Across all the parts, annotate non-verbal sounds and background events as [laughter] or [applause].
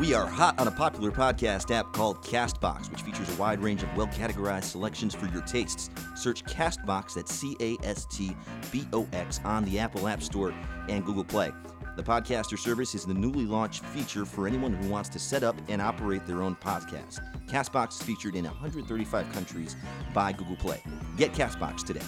We are hot on a popular podcast app called Castbox, which features a wide range of well categorized selections for your tastes. Search Castbox, that's C A S T B O X, on the Apple App Store and Google Play. The podcaster service is the newly launched feature for anyone who wants to set up and operate their own podcast. Castbox is featured in 135 countries by Google Play. Get Castbox today.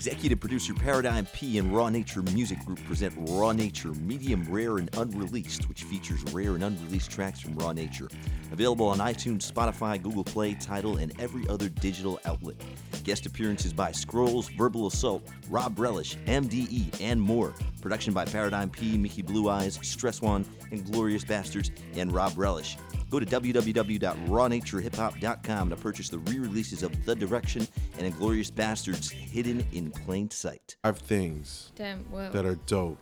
Executive producer Paradigm P and Raw Nature Music Group present Raw Nature Medium Rare and Unreleased, which features rare and unreleased tracks from Raw Nature. Available on iTunes, Spotify, Google Play, Tidal, and every other digital outlet. Guest appearances by Scrolls, Verbal Assault, Rob Relish, MDE, and more. Production by Paradigm P, Mickey Blue Eyes, Stress One, and Glorious Bastards, and Rob Relish. Go to www.rawnaturehip-hop.com to purchase the re-releases of The Direction and Inglorious Bastards hidden in plain sight. Five things Damn, well, that are dope.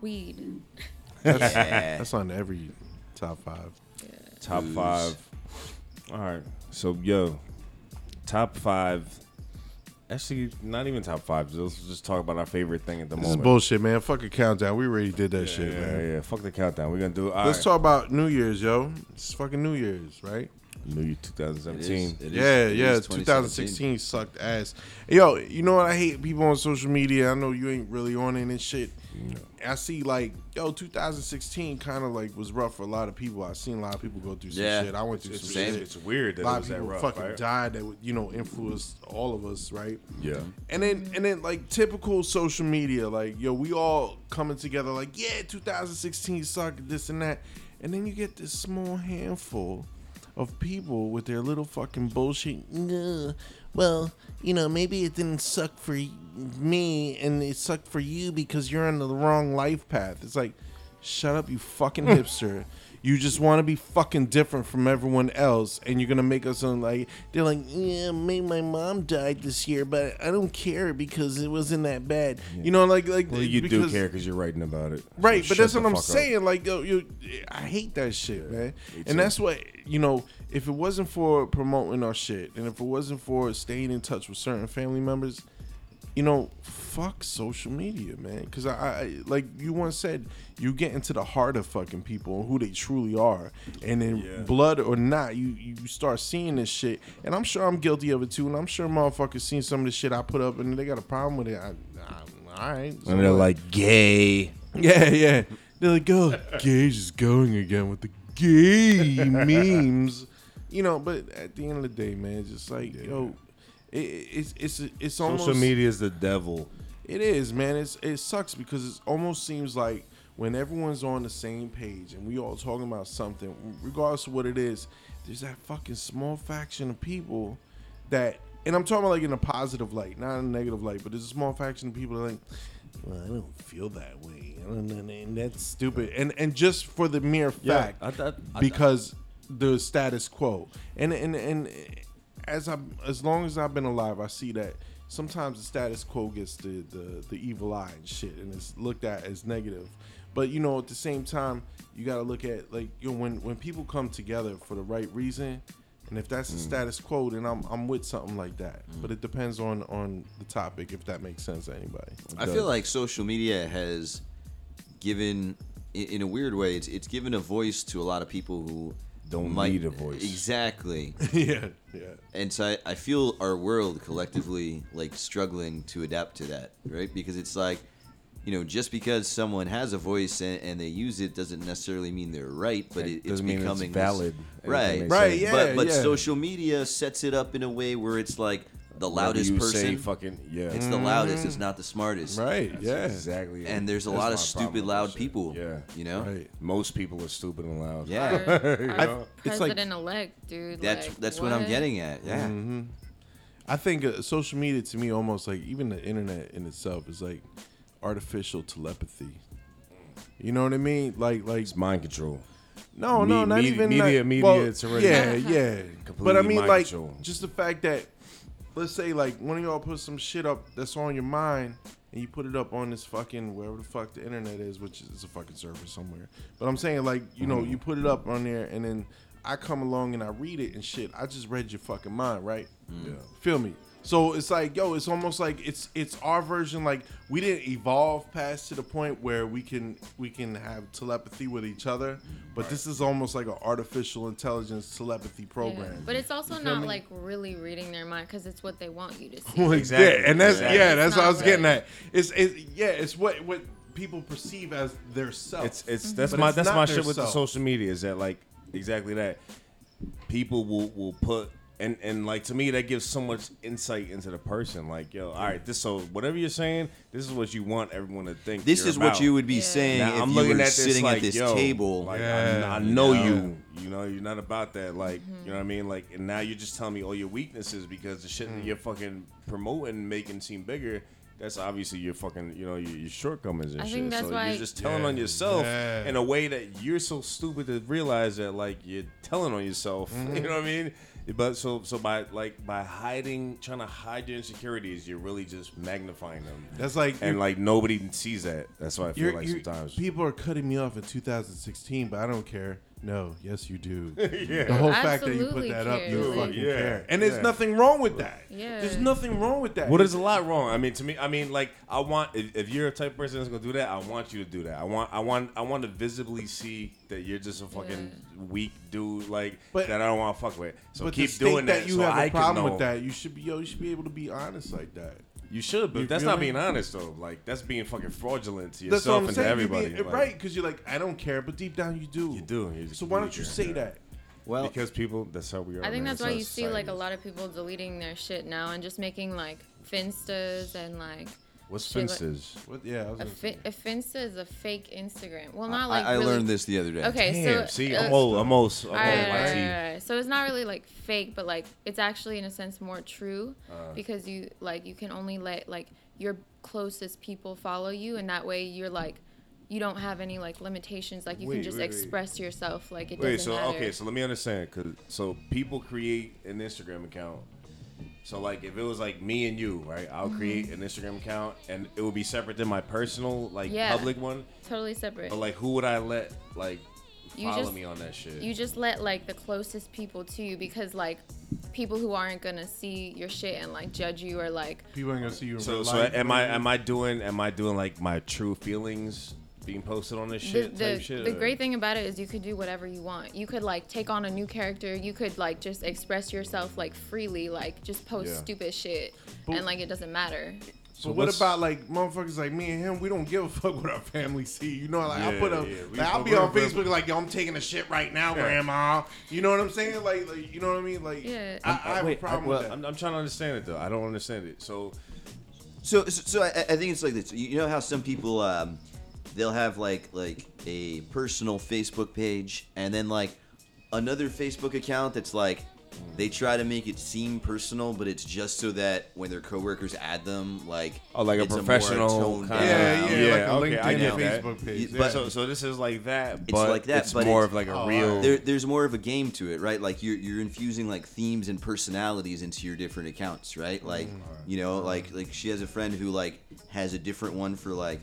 weed. That's on every top five. Top five. All right. So yo, top five. Actually, not even top five. Let's just talk about our favorite thing at the This is moment. bullshit, man. Fuck a countdown. We already did that shit, yeah, man. yeah. Fuck the countdown. We're gonna do. All Let's right. talk about New Year's, yo. It's fucking New Year's, right? New Year 2017. It is- yeah, it yeah. is 2016 sucked ass. Yo, you know what? I hate people on social media. I know you ain't really on it and shit. I see like, yo, 2016 kind of like was rough for a lot of people. I seen a lot of people go through some Yeah. shit. I went through some same. shit. It's weird that a lot it of was that people rough. fucking right? died that would, you know influenced all of us, right? Yeah. And then and then like typical social media, like yo, we all coming together like, yeah, 2016 sucked, this and that. And then you get this small handful of people with their little fucking bullshit. "Nah, well, you know, maybe it didn't suck for me and it sucked for you because you're on the wrong life path. It's like, shut up, you fucking [laughs] hipster. You just want to be fucking different from everyone else, and you're gonna make us sound like they're like, yeah, maybe my mom died this year, but I don't care because it wasn't that bad. You know, like like Well, you do care because you're writing about it. Right, So but that's what I'm up. saying. Like, yo, you, I hate that shit, man. me too. And that's what you know. If it wasn't for promoting our shit, and if it wasn't for staying in touch with certain family members, you know, fuck social media, man. Because I, I, like you once said, you get into the heart of fucking people and who they truly are, and then Yeah. blood or not, you you start seeing this shit. And I'm sure I'm guilty of it too. And I'm sure motherfuckers seen some of the shit I put up, and they got a problem with it. I, I, all right, so And they're what? like gay. [laughs] Yeah, yeah. They're like, oh, Gage is going again with the gay [laughs] memes. You know, but at the end of the day, man, just like, yo, it, it's it's it's almost Social media is the devil. it is, man. It's it sucks because it almost seems like when everyone's on the same page and we all talking about something, regardless of what it is, there's that fucking small faction of people that, and I'm talking about like in a positive light, not in a negative light, but there's a small faction of people that are like, well, I don't feel that way, I don't and that's stupid, and and just for the mere Yeah, fact, I thought- I- because the status quo, and and and as I as long as I've been alive, I see that sometimes the status quo gets the the, the evil eye and shit, and it's looked at as negative. But you know, at the same time, you got to look at like you know when when people come together for the right reason, and if that's the mm. status quo, then I'm I'm with something like that. Mm. But it depends on on the topic if that makes sense to anybody. I feel like social media has given, i- in a weird way, it's it's given a voice to a lot of people who Don't might, need a voice. Exactly. [laughs] yeah, yeah. and so I, I feel our world collectively like struggling to adapt to that, right? Because it's like, you know, just because someone has a voice and, and they use it doesn't necessarily mean they're right, but it, it's doesn't mean it's becoming this- valid. Everything right? Right, say. yeah. but but yeah. social media sets it up in a way where it's like the loudest you person. Say fucking yeah. it's the loudest. It's not the smartest. Right, That's yeah. Exactly. And there's a That's lot of stupid loud people. Yeah. You know. Right. Most people are stupid and loud. Yeah. [laughs] Our, our It's like- president elect, dude. That's like, that's what? I'm getting at. Yeah. Mm-hmm. I think uh, social media to me almost like even the internet in itself is like artificial telepathy. You know what I mean? Like like It's mind control. no Me- no not media- even media- that- media, well, it's already- yeah [laughs] yeah. But I mean like control. just the fact that let's say like one of y'all put some shit up that's on your mind and you put it up on this fucking wherever the fuck the internet is, which is a fucking server somewhere. But I'm saying like you know Mm-hmm. you put it up on there and then I come along and I read it and shit. I just read your fucking mind, right? Mm. Feel me? So it's like, yo, it's almost like it's it's our version. Like we didn't evolve past to the point where we can we can have telepathy with each other, but this is almost like an artificial intelligence telepathy Yeah. program. But it's also You not like really reading their mind because it's what they want you to see. Well, Exactly. Yeah, and that's Exactly. yeah, that's what I was not getting right. at. It's it, yeah, it's what what people perceive as their self. It's it's mm-hmm. that's But my it's that's my their shit with the social media is that like exactly that. People will will put and and like to me that gives so much insight into the person. Like yo, all right, this so whatever you're saying, this is what you want everyone to think. This you're is what you would be Yeah. saying Now, if I'm you looking were at this sitting like, at this yo, table. Like Yeah, I, I know yeah. you. You know, you're not about that. Like, you know what I mean? Like, and now you're just telling me all your weaknesses because the shit that you're fucking promoting, making seem bigger. That's obviously your fucking, you know, your, your shortcomings and I shit. think that's so why- you're just telling Yeah, on yourself yeah. in a way that you're so stupid to realize that, like, you're telling on yourself. [laughs] You know what I mean? But so, so by like by hiding, trying to hide your insecurities, you're really just magnifying them. that's like and like nobody sees that. That's why I feel you're- like you're- sometimes. people are cutting me off in 2016, but I don't care. No, yes, you do. [laughs] yeah. The whole fact that you put Absolutely that up, you care. fucking Yeah, care, and there's yeah. nothing wrong with that. Yeah. there's nothing wrong with that. Well, there's a lot wrong. I mean, to me, I mean, like, I want if, if you're a type of person that's gonna do that, I want you to do that. I want, I want, I want to visibly see that you're just a fucking weak dude, like But- that. I don't want to fuck with. So but keep to state doing that. that you so have I a can problem know. with that. You should be yo. You should be able to be honest like that. You should, but You that's not me? being honest though. Like that's being fucking fraudulent to That's yourself I'm and to saying. everybody. Being, like, right? Because you're like, I don't care, but deep down you do. You do. You So why don't you care, say that? Well, Because people, that's how we are. I think man. that's That's why how you see like a lot of people deleting their shit now and just making like finstas and like What's shit like- finsters? What? Yeah, I was a, gonna fi- say. a finsta is a fake Instagram. Well, not like I, I really- learned this the other day. Okay, Damn. so see, uh, I'm old. I'm old. I'm old. Alright, alright, YT. alright, alright. So it's not really like fake, but like it's actually in a sense more true Uh. because you like you can only let like your closest people follow you, and that way you're like you don't have any like limitations. Like you Wait, can just wait, wait. express yourself. Like it Wait, doesn't so matter. okay, so let me understand, cause so people create an Instagram account. So like, if it was like me and you, right? I'll Mm-hmm. create an Instagram account, and it would be separate than my personal, like Yeah. public one. totally separate. But like, who would I let like You follow just- me on that shit? you just let like the closest people to you because like people who aren't gonna see your shit and like judge you or like People ain't gonna see you in so real so life. am I am I doing am I doing like my true feelings being posted on this shit the, type shit? the or- great thing about it is you could do whatever you want you could like take on a new character you could like just express yourself like freely like just post Yeah. stupid shit But- and like it doesn't matter So So what about like motherfuckers like me and him? We don't give a fuck what our family see. You know, like I put up, yeah, like, I'll be on we're- Facebook like, yo, I'm taking a shit right now, Yeah. grandma. You know what I'm saying? Like, like you know what I mean? Like, Yeah. I, I have Wait, a problem well, with that. I'm, I'm trying to understand it though. I don't understand it. So So, so, so I, I think it's like this. You know how some people, um, they'll have like like a personal Facebook page, and then like another Facebook account that's like they try to make it seem personal, but it's just so that when their coworkers add them, like Oh, like a it's more professional toned kinda- yeah, down. yeah, Yeah, like a okay, I LinkedIn get. Facebook page. But- so so this is like that, It's like that, it's but more it's- of like a Oh, real. There, there's more of a game to it, right? Like you're you're infusing like themes and personalities into your different accounts, right? Like mm. you know, like like she has a friend who like has a different one for like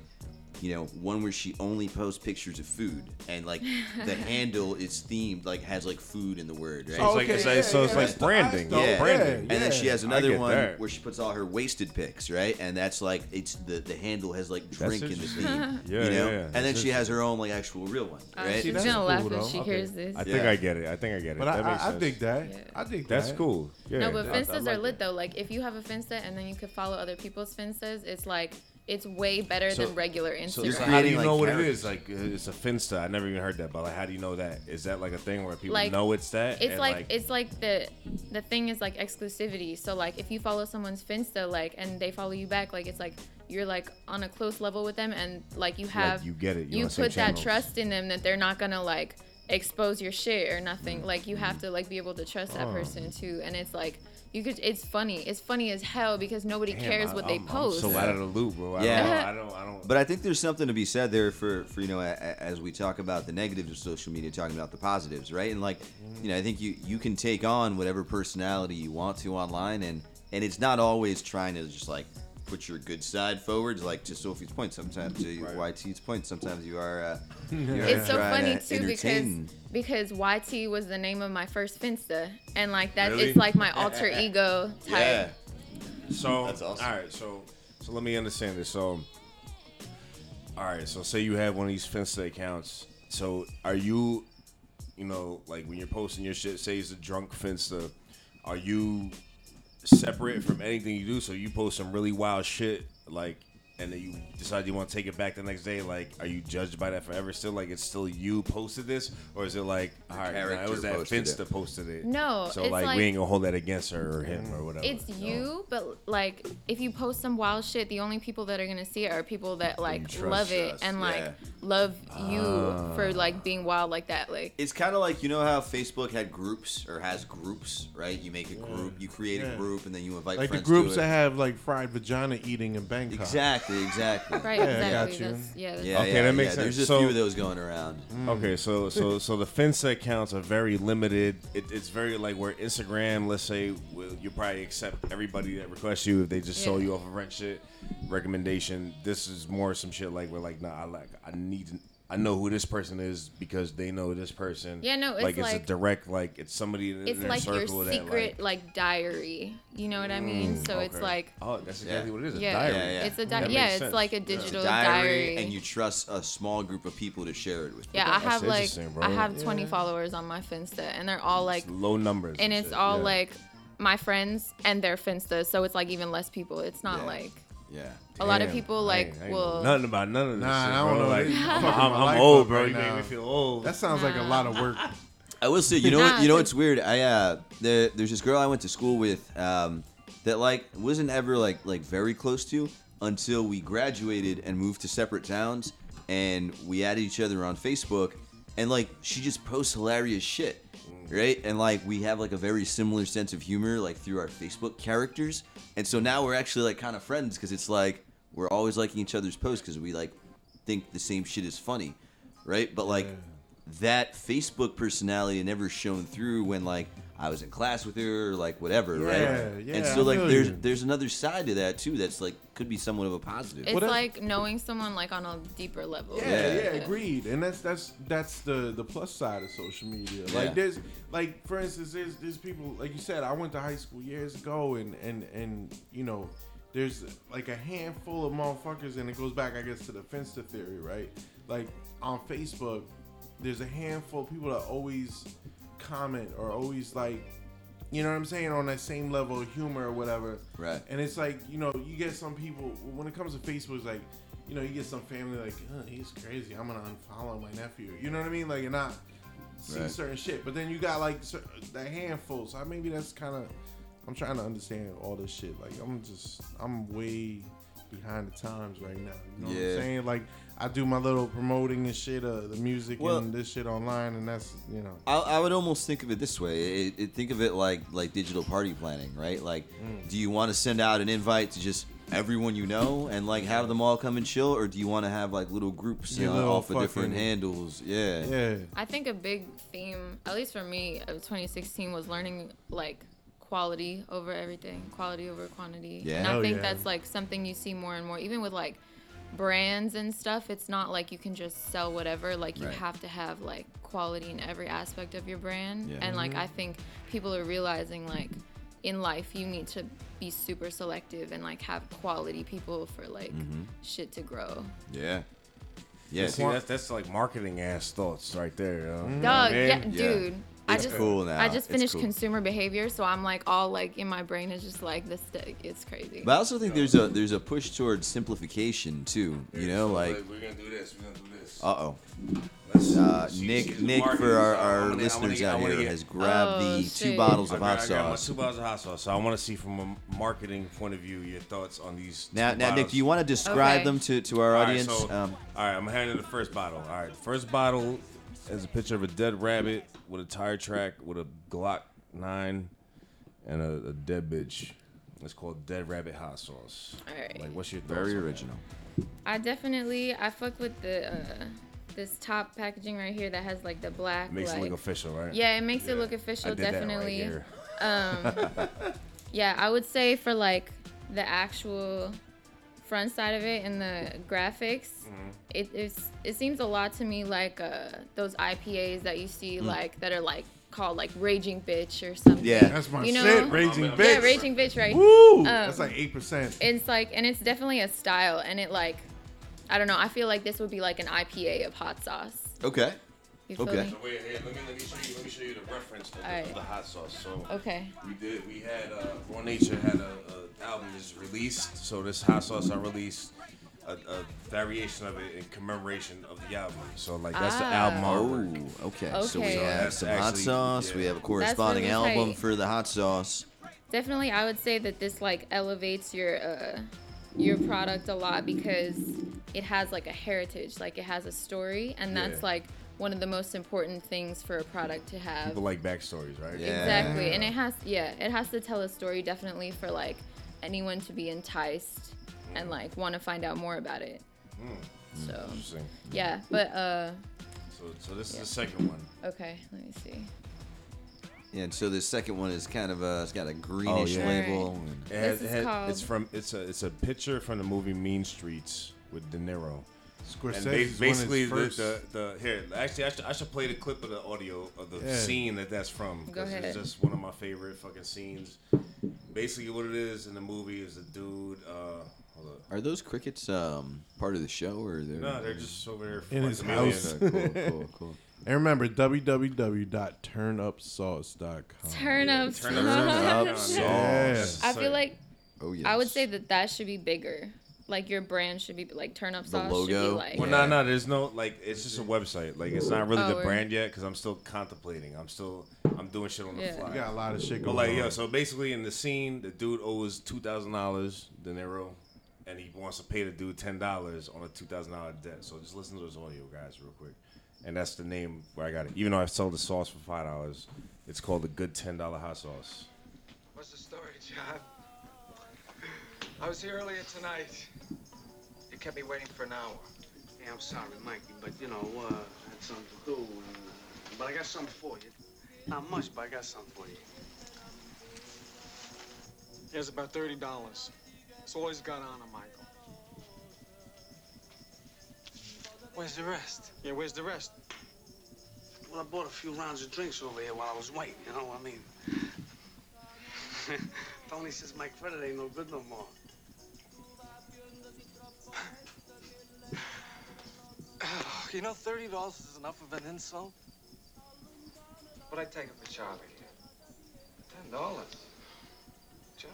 you know one where she only posts pictures of food and like the [laughs] handle is themed like has like food in the word, right? So it's like- it's like- so it's like branding. dope. Yeah. branding. And then she has another one that. where she puts all her wasted pics, right? And that's like it's the the handle has like drink in the interesting. theme, [laughs] Yeah, you know. yeah, yeah. And then she has her own like actual real one, Uh, right? she's that's gonna cool, laugh though. if she Okay. hears this I think Yeah. I get it. I think I get it. But that I, makes I, I sense. dig that. Yeah. I dig That's that. cool. Yeah. no but I- I finstas are lit though like if you have a finsta and then you could follow other people's fences, it's like it's way better So- than regular So, instagram so how do you like, know what it characters. is? Like uh, it's a finsta. I never even heard that, but like, how do you know that? Is that like a thing where people Like, know it's that? it's and, like, it's like the the thing is like exclusivity so like if you follow someone's finsta like and they follow you back like it's like you're like on a close level with them and like you have you get it, you're you on the same put that trust in them that they're not gonna like expose your shit or nothing like you have to like be able to trust that Oh. person too and it's like you could it's funny it's funny as hell because nobody Damn, cares I- what I'm- they post I'm so out of the loop, bro. I Yeah. Don't know. I don't. I don't. But I think there's something to be said there for, for you know, a, a- as we talk about the negatives of social media, talking about the positives, right? And like, mm-hmm. you know, I think you you can take on whatever personality you want to online, and and it's not always trying to just like put your good side forward. Like to Sophie's point, sometimes to YT's point, sometimes you are. Uh, [laughs] you are it's so funny to too because because YT was the name of my first Finsta and like that Really? it's like my alter [laughs] ego type. Yeah. So That's awesome. All right, so so let me understand this. So, all right, so say you have one of these Finsta accounts. So are you, you know, like when you're posting your shit, say it's a drunk Finsta, are you separate from anything you do? So you post some really wild shit, like. And then you decide you want to take it back the next day. Like, are you judged by that forever? Still, like, it's still you posted this, or is it like, all right, nah, it was that posted Finsta it. posted it? No, so it's like, like- we ain't gonna hold that against her or him or whatever. It's No. you, but like if you post some wild shit, the only people that are gonna see it are people that like trust love it us, and like yeah. love you ah. for like being wild like that. Like It's kind of like you know how Facebook had groups or has groups, right? You make a group, you create Yeah. a group, and then you invite Like the groups to that have like fried vagina eating in Bangkok. Exactly, exactly. right, Yeah, I exactly. got you. That's, yeah, that's Yeah, Okay, yeah, that makes yeah. sense. There's just a So- few of those going around. Mm. Mm. Okay, so so so the Finsta accounts are very limited. It, it's very like where Instagram, let's say, will you probably accept everybody that requests you if they just saw Yeah. you off of rent shit recommendation. This is more some shit like we're like, nah, I like I need I know who this person is because they know this person. Yeah, no, it's like it's a direct like it's somebody in it's their like your circle secret that like, diary. You know what I mean? Mm, so like it's like oh, that's exactly Yeah. what it is. A yeah, diary. Yeah, yeah. it's a That di- yeah, it's sense. like a Yeah. It's a digital diary, diary. and you trust a small group of people to share it with. yeah, I That's have like bro. I have 20 followers on my Finsta, and they're all like, It's low numbers and it's shit. all Yeah. like my friends and their Finsta, so it's like even less people. It's not Yeah. like Yeah. a lot of Damn, people I like ain't- I ain't will. nothing about none of this. Nah, shit, I don't bro. know. Like, I'm, fucking [laughs] I'm, I'm old, bro. right you make now. me feel old. That sounds like a lot of work. [laughs] I will say, you know Nah, what? You know so- what's weird? I uh, there, there's this girl I went to school with um, that like wasn't ever like like very close to until we graduated and moved to separate towns, and we added each other on Facebook, and like she just posts hilarious shit, right? And like we have like a very similar sense of humor like through our Facebook characters, and so now we're actually like kind of friends because it's like we're always liking each other's posts because we like think the same shit is funny, right? But like that Facebook personality never shown through when like I was in class with her or like whatever, Yeah, right? yeah, and so like there's you. there's another side to that too that's like could be somewhat of a positive. It's What if- like knowing someone like on a deeper level. Yeah, Yeah. yeah, agreed. And that's that's that's the the plus side of social media. Yeah. Like there's like for instance, there's there's people like you said. I went to high school years ago, and and and you know, there's like a handful of motherfuckers, and it goes back, I guess, to the Finsta theory, right? Like on Facebook, there's a handful of people that always comment or always like. You know what I'm saying? On that same level of humor or whatever. Right. And it's like, you know, you get some people when it comes to Facebook, it's like, you know, you get some family like, "Ugh, he's crazy. I'm gonna unfollow my nephew. You know what I mean? Like, and not see Right. certain shit. But then you got like that handful. So maybe that's kind of. I'm trying to understand all this shit. Like, I'm just, I'm way behind the times right now. You know what I'm saying? Like, I do my little promoting and shit, uh, the music Well- and this shit online, and that's, you know. I, I would almost think of it this way. It, it, think of it like like digital party planning, right? Like, Mm. do you want to send out an invite to just everyone you know and like have them all come and chill, or do you want to have like little groups Your uh, little off of different handles? Yeah. Yeah. I think a big theme, at least for me, of 2016 was learning like quality over everything, quality over quantity. Yeah. And I Hell think yeah. that's like something you see more and more, even with like brands and stuff. It's not like you can just sell whatever. Like you Right. have to have like quality in every aspect of your brand. Yeah. And like Mm-hmm. I think people are realizing like in life you need to be super selective and like have quality people for like Mm-hmm. shit to grow. Yeah. Yeah. See, that's that's like marketing ass thoughts right there. Yo. Mm-hmm. Dog, Man. yeah, Yeah. dude. I It's just cool now. I just finished cool. consumer behavior, so I'm like all like in my brain is just like this. It's crazy. But I also think there's a there's a push towards simplification too. You know, like we're gonna do this. We're gonna do this. uh oh. Let's- Uh, she- Nick, she's Nick, for our, our wanna- I wanna listeners out wanna here, get- has grabbed Oh, the two bottles of got, hot I sauce. two bottles of hot sauce. So I want to see from a marketing point of view your thoughts on these. Now, two now, Nick, bottles. do you want to describe Okay. them to, to our All right, audience? so- um, all right, I'm handing the first bottle. All right, the first bottle is a picture of a dead rabbit with a tire track with a Glock nine and a, a dead bitch. It's called Dead Rabbit Hot Sauce. All right. Like, what's your thoughts? very on that? original. I definitely I fuck with the uh, this top packaging right here that has like the black. Makes like, it look official, right? Yeah, it makes it look I official. did that right Definitely. here. [laughs] yeah, I would say for like the actual front side of it and the graphics, Mm-hmm. it is it seems a lot to me like uh, those IPAs that you see Mm. like that are like called like Raging Bitch or something. Yeah. That's my You know? shit. Raging Yeah, bitch. Yeah, Raging Bitch, right? Woo! That's like eight percent. It's like, and it's definitely a style, and it like, I don't know. I feel like this would be like an IPA of hot sauce. Okay. You feel Okay. me? So wait, here, let me let me show you let me show you the reference of, the, Alright. of the hot sauce. So Okay. we did we had uh, Raw Nature had a, a album just released. So this hot sauce I released a, a variation of it in commemoration of the album. So like that's the Ah. album artwork. Oh, okay. So we Okay. So have that's some hot actually- sauce. We yeah. have a corresponding really album tight. for the hot sauce. Definitely, I would say that this like elevates your uh, your product a lot because it has like a heritage, like it has a story, and that's Yeah. like one of the most important things for a product to have. People like backstories, right? Yeah. Exactly, and it has yeah, it has to tell a story definitely for like anyone to be enticed and like want to find out more about it. So Interesting. yeah, but uh, So so this is the second one. okay, let me see. And so the second one is kind of a, it's got a greenish yeah. label. Alright. and- It has, This it is has- called- it's from it's a it's a picture from the movie Mean Streets with De Niro. Scorsese And ba- is basically, one of his the, first. the, the here actually I should, I should play the clip of the audio of the Yeah. scene that that's from because it's just one of my favorite fucking scenes. Basically, what it is in the movie is a dude. Uh, hold. Are those crickets um, part of the show or they're No, they're just over there In his house. Cool, cool, cool. [laughs] And remember www.turnupsauce.com. Turn up. Turn sauce. up, Up sauce. [laughs] Yeah. I feel like Oh yes. I would say that that should be bigger. Like your brand should be like Turn Up The Sauce should be logo? like. Well, no, no, there's no like. It's just a website. Like, it's not really Oh, the brand yet because I'm still contemplating. I'm still, I'm doing shit on the Yeah. fly. You got a lot of shit going. But like, on. yo, so basically in the scene, the dude owes two thousand dollars, De Niro, and he wants to pay the dude ten dollars on a two thousand dollar debt. So just listen to this audio, guys, real quick. And that's the name where I got it. Even though I sold the sauce for five dollars, it's called the Good Ten Dollar Hot Sauce. What's the story, John? I was here earlier tonight. You kept me waiting for an hour. Yeah, I'm sorry, Mikey, but you know, uh, I had something to do. And, uh, but I got something for you. Not much, but I got something for you. Here's about thirty dollars. All he's got on him, Michael. Where's the rest? Yeah, where's the rest? Well, I bought a few rounds of drinks over here while I was waiting. You know, I mean, [laughs] Tony says my credit ain't no good no more. [sighs] You know, thirty dollars is enough of an insult. But I take it for Charlie here? Ten dollars. John.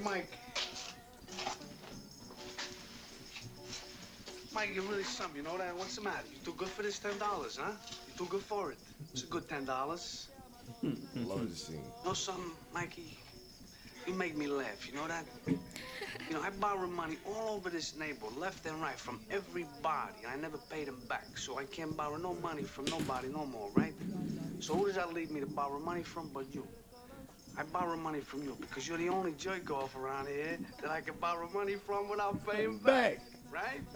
[sighs] Mike. Mike, you're really something, you know that? What's the matter? You too good for this ten dollars, huh? Too good for it. It's a good ten dollars. Love this scene. know something, Mikey? You make me laugh, you know that? You know, I borrow money all over this neighborhood, left and right, from everybody, and I never paid them back. So I can't borrow no money from nobody no more, right? So who does that leave me to borrow money from but you? I borrow money from you because you're the only jerk off around here that I can borrow money from without paying back, right? [laughs]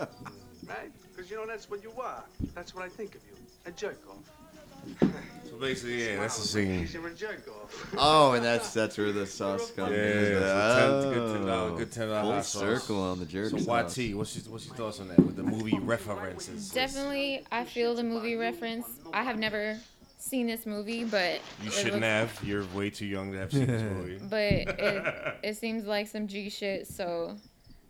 right? Because you know that's what you are. That's what I think of you, a jerk off. So basically, yeah, that's the scene. You're a jerk off. Oh, and that's that's where the sauce comes. Yeah, in. so 10 good $10 good $10 Full hot sauce. circle on the jerk So sauce. YT, what's your what's your thoughts on that with the movie references? Definitely, I feel the movie reference. I have never seen this movie, but You it shouldn't looks- have. You're way too young to have seen this [laughs] movie. But it, [laughs] it seems like some G shit, so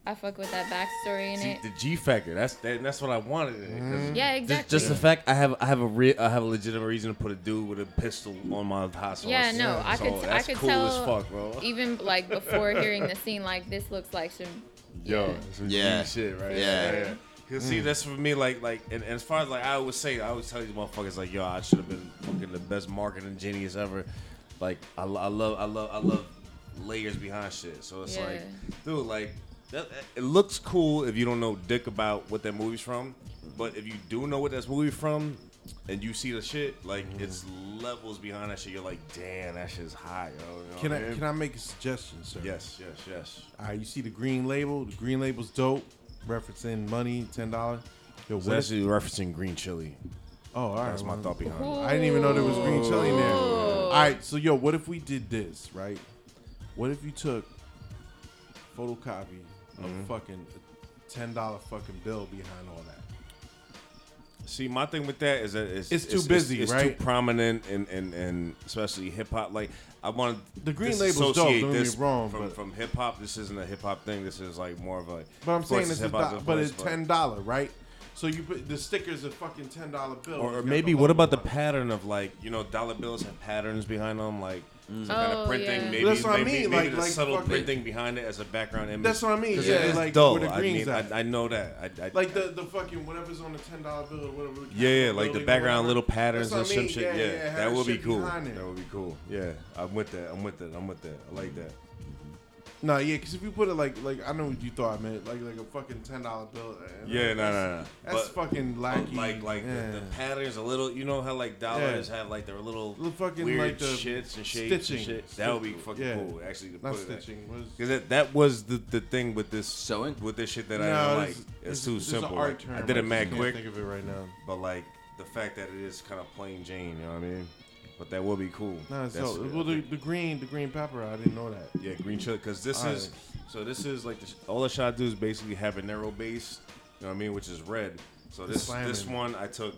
I fuck with that backstory in See, it. the G factor. That's that, that's what I wanted. In it, 'cause mm-hmm. Yeah, exactly. just the fact I have I have a re- I have a legitimate reason to put a dude with a pistol on my hot sauce. Yeah, no, I So could I could cool tell as fuck, bro. even like before hearing the scene, like this looks like some. Yo, yeah. some Yeah. G shit, right? Yeah. yeah. Cause see, mm. that's for me. Like, like, and, and as far as like I always say, I always tell these motherfuckers like, yo, I should have been fucking the best marketing genius ever. Like, I, I love, I love, I love layers behind shit. So it's Yeah. like, dude, like, that, it looks cool if you don't know dick about what that movie's from, but if you do know what that movie from, and you see the shit, like, mm-hmm. it's levels behind that shit. You're like, damn, that shit's high, yo. You know Can what I mean? can I make a suggestion, sir? Yes, yes, yes. All right, you see the green label. The green label's dope, referencing money, ten dollars. Yo, It's what if- actually referencing green chili. oh, all right. That's my well, thought behind it. I didn't even know there was green chili in there. All right, so yo, what if we did this, right? What if you took photocopy Mm-hmm. fucking ten dollar fucking bill behind all that? See, my thing with that is that it's, It's too busy, it's, right? too prominent, and and and especially hip hop. Like I want The green label's dope, don't this wrong, from, but- from hip hop. This isn't a hip hop thing. This is like more of a. But I'm saying it's a do- but it's ten dollar, right? So you put the stickers a fucking ten dollar bill, Or, or maybe what about the logo on it. pattern of like you know dollar bills have patterns behind them like Mm. some kind Oh, of printing yeah. maybe That's what I maybe, mean, maybe like- the like subtle fucking- printing behind it as a background image. That's what I mean. Yeah, it's like dull. where the I mean, at. I, I know that. I, I, Like the, the fucking whatever's on the ten dollar bill or whatever. yeah, yeah, like the background little patterns That's and what I some mean. shit. Yeah, Yeah, yeah, that the would be cool. That would be cool. Yeah, I'm with that. I'm with that. I'm with that. I like that. No, yeah, because if you put it like like I know what you thought, man, like like a fucking ten dollar bill. and Yeah, no, no, no. That's But- fucking lackey. Like like yeah. the, the patterns a little. You know how like dollars have like their little Little fucking, weird like, the shits and shapes stitching. and shit. That would be fucking Yeah. cool. Actually, to Not put it stitching. Because that, that was the, the thing with this Sewing? with this shit that No, I don't like. it's- It's, it's- too there's simple. art Like, term, I did it just mad can't quick, Think of it right now. but like the fact that it is kind of plain Jane. You know what I mean? But that will be cool. No, That's- so well the, the green the green pepper I didn't know that. yeah, green chili. Because this Alright. is so. This is like the, all the shot do is basically habanero base. You know what I mean? Which is red. So this slamming. this one I took,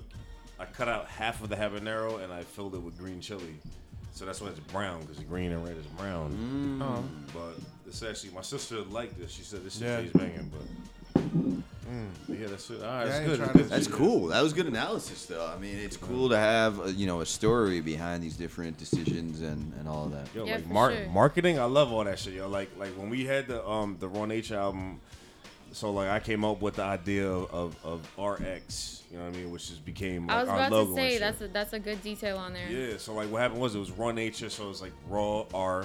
I cut out half of the habanero and I filled it with green chili. So that's why it's brown because green and red is brown. Oh. But this actually, my sister liked this. She said this shit Yeah. tastes banging. But yeah, that's it. All right, Yeah, that's good. good. That's cool. That was good analysis, though. I mean, it's cool to have uh, you know a story behind these different decisions and, and all of that. Yo, Yeah, like for mar- sure. marketing, I love all that shit. Yo, like like when we had the um the Raw Nature album, so like I came up with the idea of, of, of RX. You know what I mean? Which just became like I was our about logo. to say that's a, that's a good detail on there. Yeah, so like what happened was it was raw nature, so it was like raw R,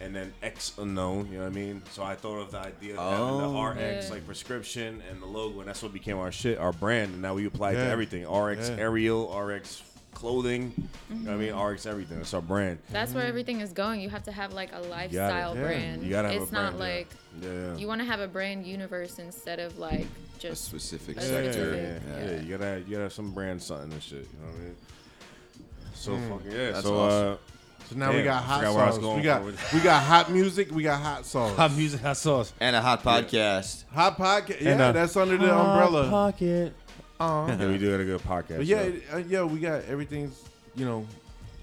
and then X unknown. You know what I mean? So I thought of the idea of having Oh. the RX Yeah. like prescription and the logo, and that's what became our shit, our brand. And now we apply it to everything: RX Yeah. aerial, RX clothing. You know what I mean? Mm-hmm. RX everything. That's our brand. That's where everything is going. You have to have like a You gotta- lifestyle yeah. brand. You gotta have it's a not brand, yeah. like Yeah. yeah. you want to have a brand universe instead of like A just specific a yeah, sector. yeah, specific- yeah, yeah. yeah. You gotta, you gotta have some brand something and shit. You know what I mean? So fucking yeah. That's so awesome. uh, So now we got hot forgot where I was sauce. going We got we got hot music. We got hot sauce. hot music, hot sauce. And a hot podcast. Hot podcast. Yeah, And, that's under the umbrella. Pocket. Uh, Yeah, [laughs] we do got a good podcast. but yeah, so. uh, yeah, we got everything's you know,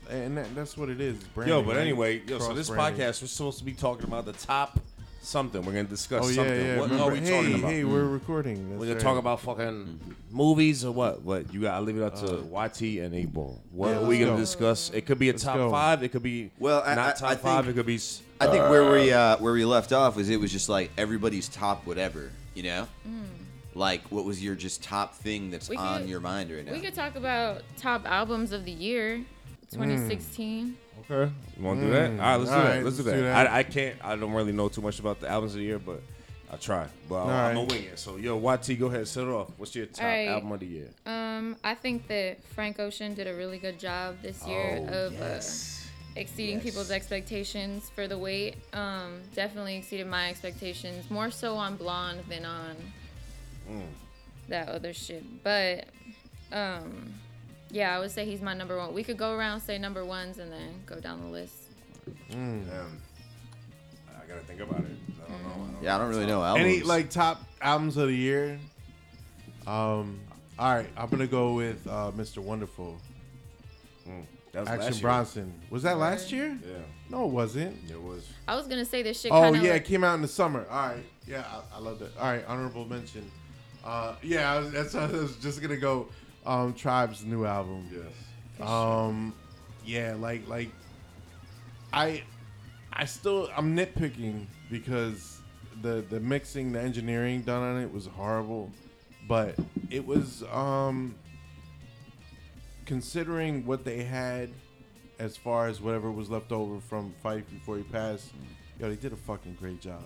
and that, that's what it is. Yo, but anyway, yo, so this Cross-branding. podcast we're supposed to be talking about the top something. We're gonna discuss Oh yeah, something. yeah. What Remember, are we hey, talking about? hey, we're recording. That's we're gonna right. talk about fucking movies or what? What you got? I leave it up to YT and Eight Ball. What Uh, yeah, are we let's gonna go. discuss? It could be a Let's top go. five. It could be Well, I- not I- top I five. think- It could be. s- I think where we uh, where we left off was it was just like everybody's top whatever, you know. Like, what was your just top thing that's We on could- your mind right now? We could talk about top albums of the year, 2016. Okay, you want to do that? All right, let's do All that. right, let's do let's that. do that. I, I can't. I don't really know too much about the albums of the year, but I try. But I'll, All I'm gonna right. wing it. So, yo, YT, go ahead, set it off. What's your top All right. album of the year? Um, I think that Frank Ocean did a really good job this year Oh, of uh, exceeding people's expectations for the wait. Um, definitely exceeded my expectations more so on Blonde than on Mm. that other shit. But um, yeah, I would say he's my number one. We could go around say number ones and then go down the list. Damn. I gotta think about it. I don't know. I don't yeah, I don't really know albums. Any like top albums of the year? Um, all right, I'm gonna go with uh, Mr. Wonderful, That was Action last year. Bronson. Was that last year? Yeah, No, it wasn't. it was. I was gonna say this shit. Oh yeah, like- it came out in the summer. All right, yeah, I, I love that. All right, honorable mention. Uh, yeah, I was, that's I was just gonna go. Um, Tribe's new album. Yes. Um, yeah, like like I I still I'm nitpicking because the the mixing, the engineering done on it was horrible, but it was um considering what they had as far as whatever was left over from Phife before he passed, yo, they did a fucking great job.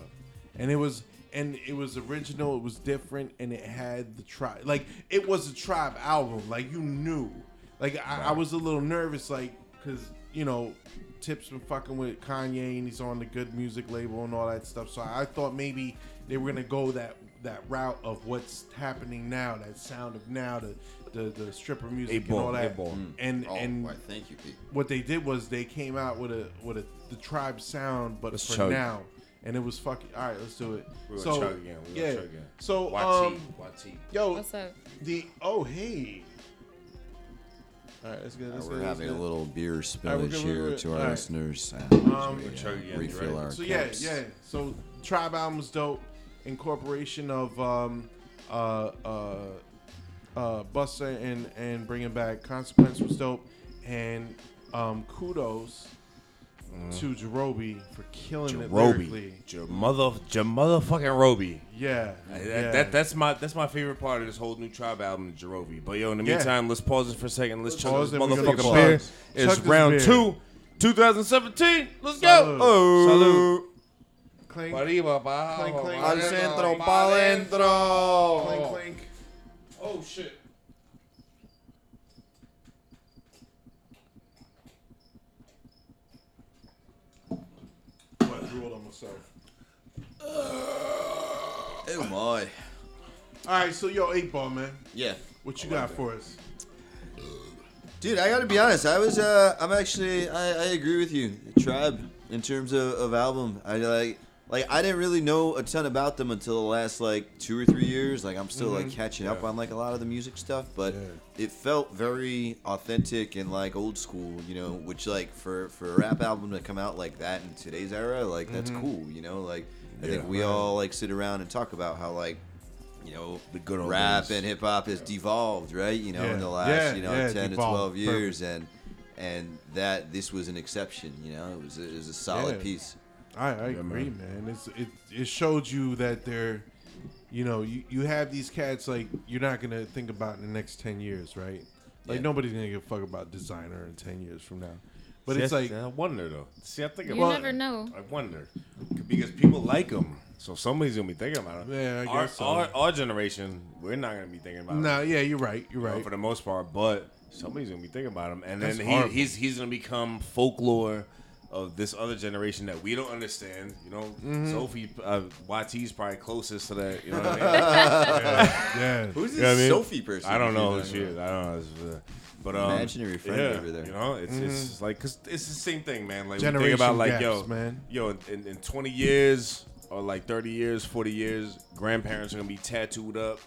And it was and it was original, it was different, and it had the tribe like it was a tribe album. Like you knew. Like I, I was a little nervous, like, cause you know, Tip's been fucking with Kanye and he's on the good music label and all that stuff. So I thought maybe they were gonna go that that route of what's happening now, that sound of now, the the, the stripper music and ball, all that. eight ball. Mm. And Oh, and why, thank you, Pete. what they did was they came out with a with a the tribe sound, but Let's for chug. now, and it was fucking. All right, let's do it. We're gonna so chug again. We're gonna yeah, chug again. so YT, um, YT. yo, What's up? the oh hey. All right, let's get Uh, let's we're get, let's having a little beer spillage good, here good. to our All right. listeners. Um, Uh, We're chug again, refill right? our So caps. yeah, yeah. So Tribe album was dope. Incorporation of um, uh, uh, uh, Busta and and bringing back Consequence was dope, and um, kudos to Jarobi for killing it Roby, lyrically. your mother, your motherfucking Roby. Yeah, That, yeah. that that's my that's my favorite part of this whole new tribe album, Jarobi. But yo, in the Yeah. meantime, let's pause it for a second. Let's chug this it, motherfucking beer. Chug It's this round beer. two, 2017. Let's Salud. go. Oh. Salud. Clink, Arriba, abajo, Clink, clink. Al centro, pa' adentro. clink, clink. Oh shit. I drooled on myself. Oh my. All right, so yo, eight ball man, Yeah. what you got for us? Dude, I gotta be honest. I was, uh, I'm actually, I, I agree with you. Tribe, in terms of, of album, I like, like I didn't really know a ton about them until the last like two or three years. Like I'm still like mm-hmm. catching up on like a lot of the music stuff, but Yeah. it felt very authentic and like old school, you know. Which like for for a rap album to come out like that in today's era, like that's mm-hmm. cool, you know. Like I think we right. all like sit around and talk about how like. You know, The good old rap days. and hip hop has devolved, right? You know, Yeah. in the last, Yeah, you know, yeah, ten to twelve years, and and that this was an exception. You know, it was a, it was a solid Yeah. piece. I, I agree, man. It's it it showed you that they're, you know, you, you have these cats like you're not gonna think about in the next ten years, right? Like Yeah. nobody's gonna give a fuck about designer in ten years from now. But See, it's I- like I wonder though. See, I think You about never know. I wonder because people like them, so somebody's gonna be thinking about them. Yeah, I our, guess so. Our, our generation, we're not gonna be thinking about. no, yeah, you're right, you're you know, right. for the most part, but somebody's gonna be thinking about him, and That's then he, he's he's gonna become folklore of this other generation that we don't understand. You know, Mm-hmm. Sophie, uh, YT's probably closest to that. You know what I mean? [laughs] yeah, Who's this You know I mean? Sophie person? I don't know who Who's she is. I don't know. It's, uh, but um, Imaginary friend yeah, over there. You know, it's it's like because it's the same thing, man. Like we Mm-hmm. Generation think about like gaps, yo, man. yo, in, in, in twenty years or like thirty years, forty years, grandparents are gonna be tattooed up.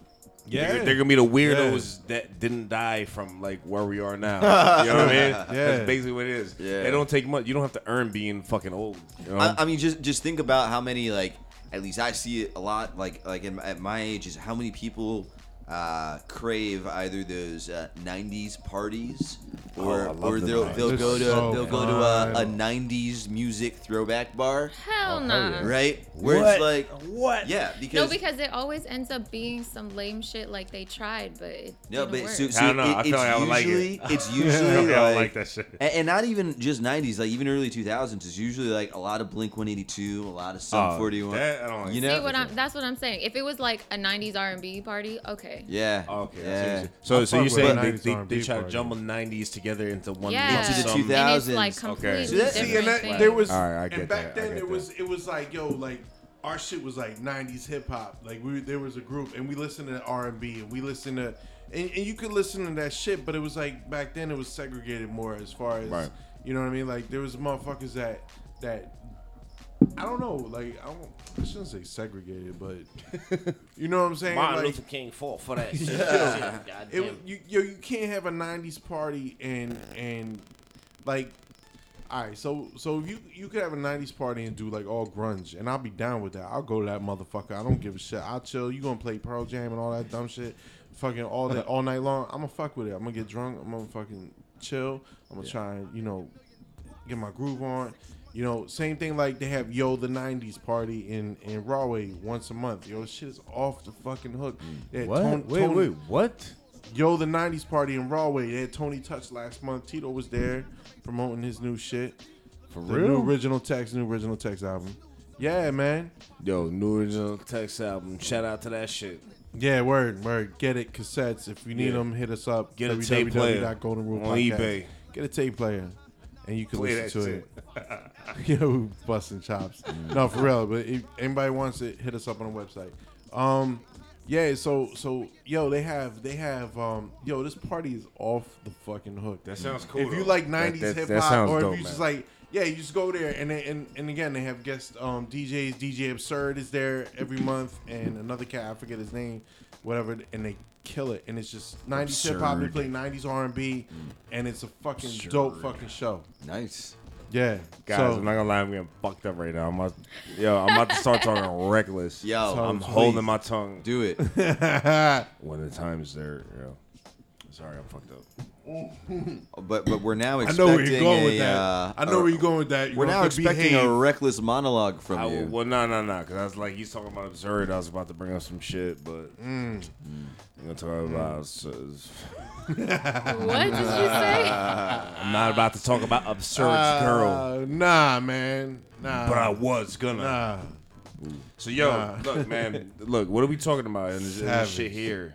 Yeah. they're, they're gonna be the weirdos that didn't die from like where we are now. [laughs] you know what I mean? Yeah. That's basically what it is. Yeah. It don't take much. You don't have to earn being fucking old. You know? I, I mean, just just think about how many like at least I see it a lot. Like like in, at my age, is how many people uh, crave either those uh, '90s parties Oh, or Oh, or they'll 90s. they'll It's go to so they'll go to a, a '90s music throwback bar, oh, Hell no. yeah. right? Where What? it's like what? yeah, because No, because because it always ends up being some lame shit like they tried, but it no, didn't but work. so, I don't know. it- I feel it's like I would like it. usually [laughs] it's I usually don't like, like that shit. And, and not even just 90s, like even early 2000s. It's usually like a lot of Blink 182, a lot of Sum Oh, 41. that I don't like. You See know? what I'm? That's what I'm saying. If it was like a '90s R&B party, okay. Yeah. Okay. Yeah. So, so I you're saying they, they, they try to jumble '90s together into one Yeah. Into the some- 2000s. And it's like Okay. completely See. See, and that, things. there was, All right, I get and back that, I then get it that. was, it was like, yo, like our shit was like '90s hip hop. Like we, there was a group, and we listened to R and B, and we listened to, and, and you could listen to that shit, but it was like back then it was segregated more as far as, Right. you know what I mean? Like there was motherfuckers that that. I don't know, like I, don't, I shouldn't say segregated, but [laughs] you know what I'm saying. Martin like, Luther King fought for that [laughs] shit. it, you, yo, you can't have a '90s party and and like, all right, so so you you could have a '90s party and do like all grunge, and I'll be down with that. I'll go to that motherfucker. I don't give a shit. I'll chill. You gonna play Pearl Jam and all that dumb shit, fucking all that all night long. I'm gonna fuck with it. I'm gonna get drunk. I'm gonna fucking chill. I'm gonna try and you know get my groove on. You know, same thing like they have Yo the '90s party in in Rahway once a month. Yo, shit is off the fucking hook. They What? Tony- wait, Tony- wait, what? Yo, the '90s party in Rahway. They had Tony Touch last month. Tito was there promoting his new shit. For The real? new original text, new original text album. Yeah, man. Yo, new original text album. Shout out to that shit. Yeah, word, word. Get it, cassettes. If you need Yeah. them, hit us up. Get a tape player on eBay. Get a tape player, and you can Play listen to that it. [laughs] Yo, busting chops. no, for real. But if anybody wants it, hit us up on the website. Um, yeah. So so yo, they have they have um yo, this party is off the fucking hook. That sounds cool. if you though. like '90s that- hip that hop, sounds or dope, if you just man. like, yeah, you just go there and they, and and again they have guest um DJs. DJ Absurd is there every month, and another cat I forget his name, whatever, and they kill it. And it's just '90s hip hop. They play '90s R&B, mm. and it's a fucking dope fucking show. Nice. Yeah, Guys, so, I'm not gonna lie, I'm getting fucked up right now. I'm about, yo, I'm about to start talking [laughs] reckless. Yo, I'm please. holding my tongue do it. [laughs] when the time's there. Yo, sorry, I'm fucked up. But but we're now I expecting know where you're going a, with that. uh, I know a- where you're going with that. You're We're gonna now have to expecting a reckless monologue from I, you. well, no, no, no, because I was like, he's talking about absurd. I was about to bring up some shit, but Mm. I'm gonna talk about. s- [laughs] What did you say? I'm not about to talk about absurd's girl, Uh, nah, man. Nah. but I was gonna. Nah. So yo, Nah. look, man, look, what are we talking about in this, in this shit here?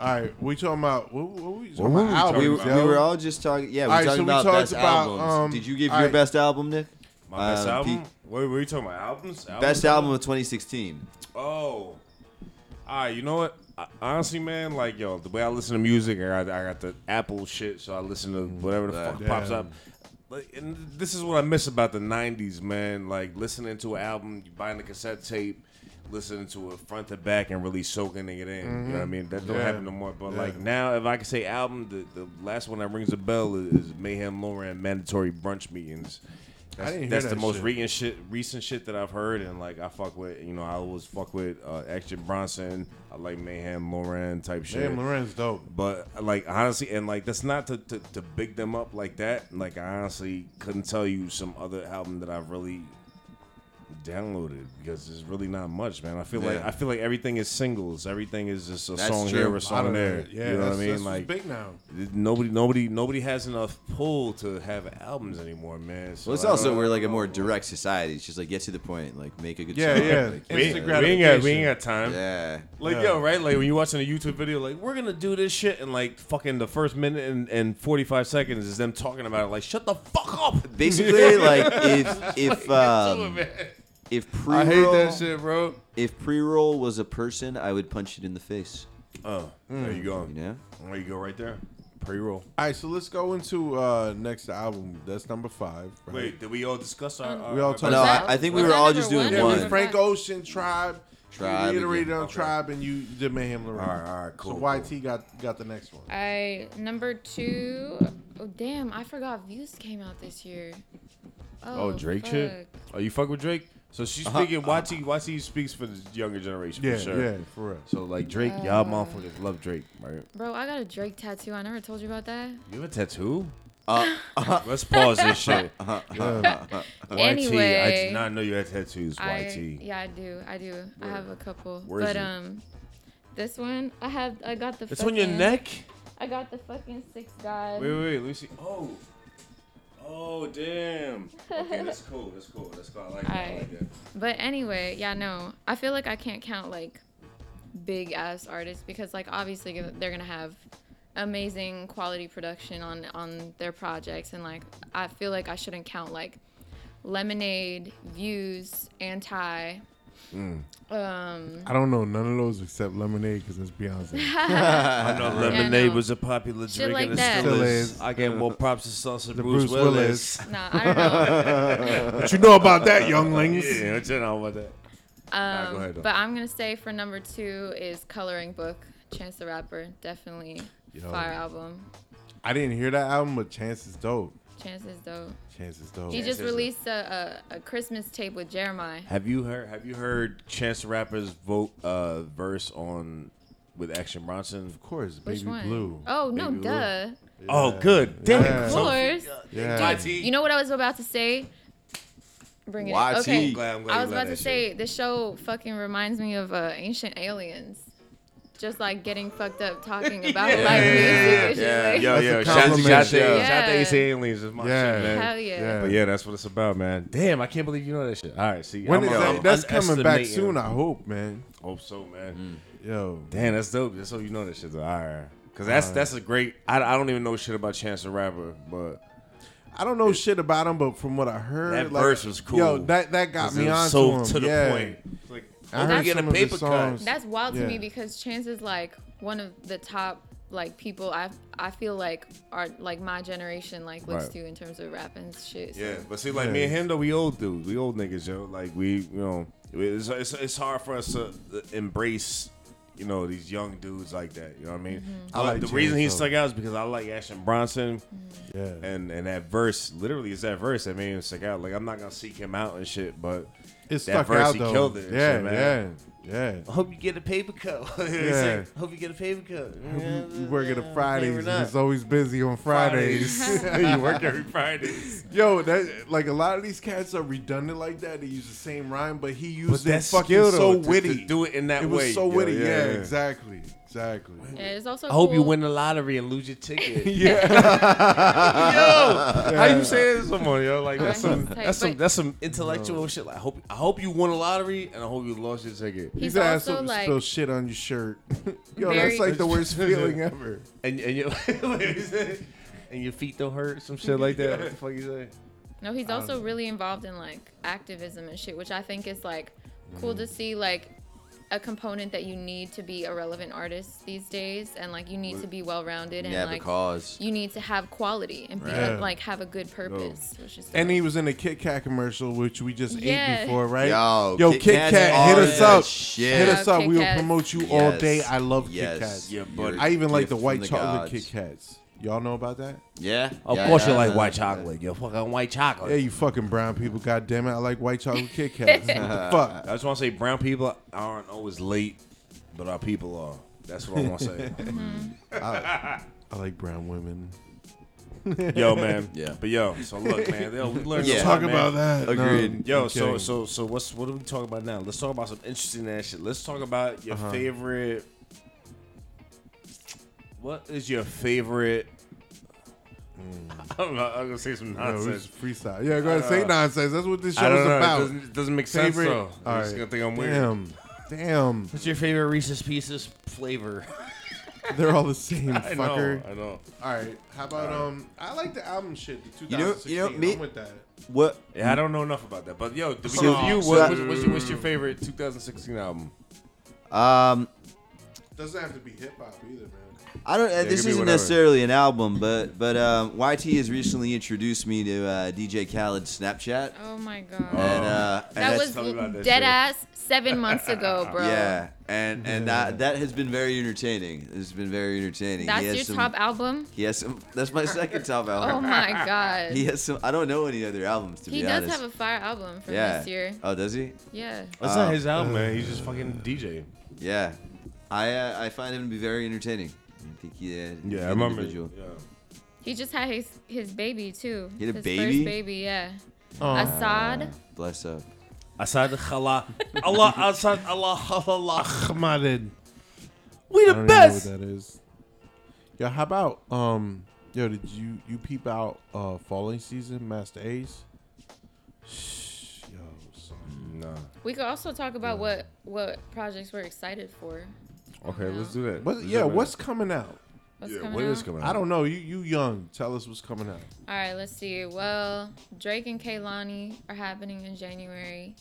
All right, we talking about what, what we talking What were about? we albums, we, talking we about? were all just talking. Yeah, we were Alright, talking so we about talked best about, albums. um, Did you give your alright. best album, Nick? My best Uh, album? Pete- What were you talking about? Albums? Best Albums? album of 2016. Oh. All right, you know what? I, honestly, man, like, yo, the way I listen to music, I got, I got the Apple shit, so I listen to whatever the fuck Yeah. pops up. Like, and this is what I miss about the 90s, man. Like, listening to an album, you buying the cassette tape, listening to it front to back, and really soaking it in. You know what I mean? That don't Yeah. happen no more. But, Yeah. like, now, if I can say album, the, the last one that rings a bell is, Mayhem Lauren Mandatory Brunch Meetings. That's, didn't hear that's the that most recent shit, recent shit that I've heard, and like I fuck with, you know, I always fuck with uh, Action Bronson. I like Mayhem Lauren type shit. Damn, Lauren's dope. But like honestly, and like that's not to, to to big them up like that. Like I honestly couldn't tell you some other album that I've really downloaded because there's really not much, man. I feel like I feel like everything is singles. Everything is just a That's song true. here, A a song there. Yeah, you know what I mean? Like big now. nobody, nobody, nobody has enough pull to have albums anymore, man. So Well, it's also we're like a more direct society. It's just like get to the point, like make a good Yeah, song. yeah. Like, We, we ain't got we ain't got time. yeah. Like Yeah. yo, right? Like when you're watching a YouTube video, like we're gonna do this shit, and like fucking the first minute and, and forty five seconds is them talking about it. Like shut the fuck up. Basically, like [laughs] if if um, if pre I hate roll that shit, bro. if pre roll was a person, I would punch it in the face. Oh, there you go. You know. There you go, right there. Pre roll. All right, so let's go into uh next album. That's number five. Right? Wait, did we all discuss our? our We all talked No, about- I, I think we Was were that all number just doing one? Yeah, we one. Frank Ocean, Tribe. Tribe, You reiterated on Okay. Tribe, and you did Mayhem Lauren. All right, all right, cool, So cool. YT got got the next one. I number two oh damn, I forgot Views came out this year. Oh, Drake shit. fuck. Oh, you fuck with Drake? So she's speaking. YT YT speaks for the younger generation. Yeah, for sure. yeah, for real. So like Drake, y'all motherfuckers love Drake, right? Bro, I got a Drake tattoo. I never told you about that. You have a tattoo? [laughs] Uh, [laughs] Let's pause this shit. [laughs] Yeah. YT, I did not know you had tattoos. I, YT. yeah, I do. I do. I have a couple. Where is but it? um this one I have I got the It's on your neck. I got the fucking six god. Wait, wait, wait. Let me see. Oh. Oh, damn. Okay, that's [laughs] cool. That's cool. That's cool. I like. I like that. But anyway, yeah, no. I feel like I can't count like big ass artists because like obviously they're gonna have amazing quality production on on their projects and like I feel like I shouldn't count like Lemonade, Views, Anti. Mm. Um, I don't know none of those except Lemonade because it's Beyonce. [laughs] I know Lemonade no. was a popular Shit drink like and it that. still Still is. is. I get more props to Sauce The Bruce, Bruce Willis. Willis. nah, I don't know. [laughs] what you know about that, younglings? Yeah, what you know about that? Nah, go Um, ahead, but I'm gonna say for number two is Coloring Book. Chance the Rapper, definitely Yo. fire album. I didn't hear that album, but Chance is dope. Chance though. Chances though. He just released a, a, a Christmas tape with Jeremih. Have you heard? Have you heard Chance the Rapper's vote uh, verse on with Action Bronson? Of course, Which Baby one? Blue. Oh no, Baby Blue. duh. Oh, good. Damn. Yeah. Of course. Yeah. Dude, you know what I was about to say? Bring it. YT. In. Okay. Glad- I'm glad I was about to that say the show fucking reminds me of uh, Ancient Aliens. Just like getting fucked up talking [laughs] about Yeah, like yeah, music yeah, and shit. yeah. like- Yo, That's yo, a shout, shout, compliment shout, show. to Yeah. Ace Aliens is my Yeah. shit, man. Hell yeah. Yeah. But yeah, that's what it's about, man. Damn, I can't believe you know that shit. All right, see, When I'm, is uh, that? I'm That's coming back soon, I hope, man. Hope so, man. Yo. Damn, that's dope. That's so you know that shit. Though. All right, because that's that's a great. I, I don't even know shit about Chance the Rapper, but I don't know shit about him, but from what I heard, That like, verse was cool. Yo, that that got 'cause me on so to him. to the yeah. point. It's like I That's- heard Get a some of his paper cut. songs. That's wild to Yeah. me because Chance is like one of the top like people I I feel like are like my generation like looks Right. to in terms of rap and shit. so- Yeah, but see, like Yeah. me and him, though, we old dudes, we old niggas, yo. Like we, you know, it's, it's, it's hard for us to embrace, you know, these young dudes like that. You know what I mean? Mm-hmm. I like the James, reason he though. stuck out is because I like Action Bronson, mm-hmm. yeah. and and that verse, literally, is that verse that made him stick out. Like I'm not gonna seek him out and shit, but it that stuck verse, out he though. killed it and yeah, shit, man. yeah, yeah. I hope you get a paper cut. [laughs] Yeah. hope you get a paper cut. You work at a Fridays. Favorite and nut. It's always busy on Fridays. [laughs] you work every Friday. [laughs] Yo, that like a lot of these cats are redundant like that. They use the same rhyme, but he used But it fucking skill, so though, to- to witty. do it in that it was so yo, witty. yeah, Yeah, yeah. exactly, exactly. Yeah, it's also I hope you win the lottery and lose your ticket. [laughs] Yeah, [laughs] yo, how you saying this someone, yo? Like that's some he's tight, that's some that's some intellectual shit. Like I hope I hope you won a lottery and I hope you lost your ticket. He's He's also up like spill shit on your shirt. [laughs] Yo, Very- that's like the worst feeling ever. And and you and your feet don't hurt, some shit like that. What the fuck you say? No, he's also really involved in like activism and shit, which I think is like cool Mm. to see like a component that you need to be a relevant artist these days and like you need to be well rounded and Yeah, like because you need to have quality and be Right. like have a good purpose. Which is And he was in a Kit Kat commercial, which we just Yeah. ate before, right? Yo, Yo, Kit Kit, Kats Kat, are hit us the up. shit. Hit us Yeah, up. Kit We will Kats. promote you all Yes. day. I love Yes. Kit Kats. Yeah, You're buddy. a I even like gift the from white the chocolate gods. Kit Kats. Y'all know about that? Yeah. Of Yeah, course yeah, you like white yeah. chocolate. Yo, fucking white chocolate. Yeah, you fucking brown people. God damn it. I like white chocolate Kit Kats. what the [laughs] fuck? I just want to say brown people aren't always late, but our people are. That's what I want to say. [laughs] I like brown women. yo, man. [laughs] Yeah. But yo, so look, man. Yo, we learned Yeah. a lot, Talk man. about that. Agreed. No, Yo, I'm so kidding. so so what's what are we talking about now? Let's talk about some interesting ass shit. Let's talk about your Uh-huh. favorite. What is your favorite? I don't know. I'm gonna say some Yo, it's nonsense. freestyle. Yeah, go ahead. Say nonsense. That's what this I show don't is know. It about. doesn't, it doesn't make sense Favorite. though. All I'm just right. gonna think I'm weird. Damn. Damn. What's your favorite Reese's Pieces flavor? [laughs] They're all the same, I fucker. know. I know. All right. How about um? I like the album shit. The You know- 2016. you know, me- I'm with that. What? Yeah, I don't know enough about that. But yo, to be So- honest you, so what, I- what's, what's, your, what's your favorite 2016 album? Um, Doesn't have to be hip hop either, man. I don't. Uh, it this isn't necessarily an album, but but um, YT has recently introduced me to uh, DJ Khaled's Snapchat, Oh my god. and uh, that that's- was tell me about that dead shit. ass seven months ago, [laughs] bro. yeah, and and that that has been very entertaining. It's been very entertaining. That's he has your some, top album? He has some. That's my second top [laughs] album. Oh my god. He has some. I don't know any other albums to He be honest. He does have a fire album from yeah. this year. Oh, does he? Yeah. That's Uh, not his album, man. He's just fucking DJ. Yeah. I uh, I find him to be very entertaining. I think he, uh, Yeah, I remember. individual. Yeah. He just had his his baby too. He had a his baby? First baby, yeah. Oh. Asahd. Bless up. Asahd Khala. [laughs] Allah, Asahd, Allah, Allah. Ahmadid. We I the don't best. know what that is. Yo, how about um? Yo, did you you peep out uh falling season, Masta Ace? Shh, Yo, son. Nah. We could also talk about what what projects we're excited for. Okay, let's do that. What? Yeah, do that. what's coming out? What's Yeah, coming what out? is coming out? I don't know. You you young. Tell us what's coming out. All right, let's see. Well, Drake and Kehlani are happening in January.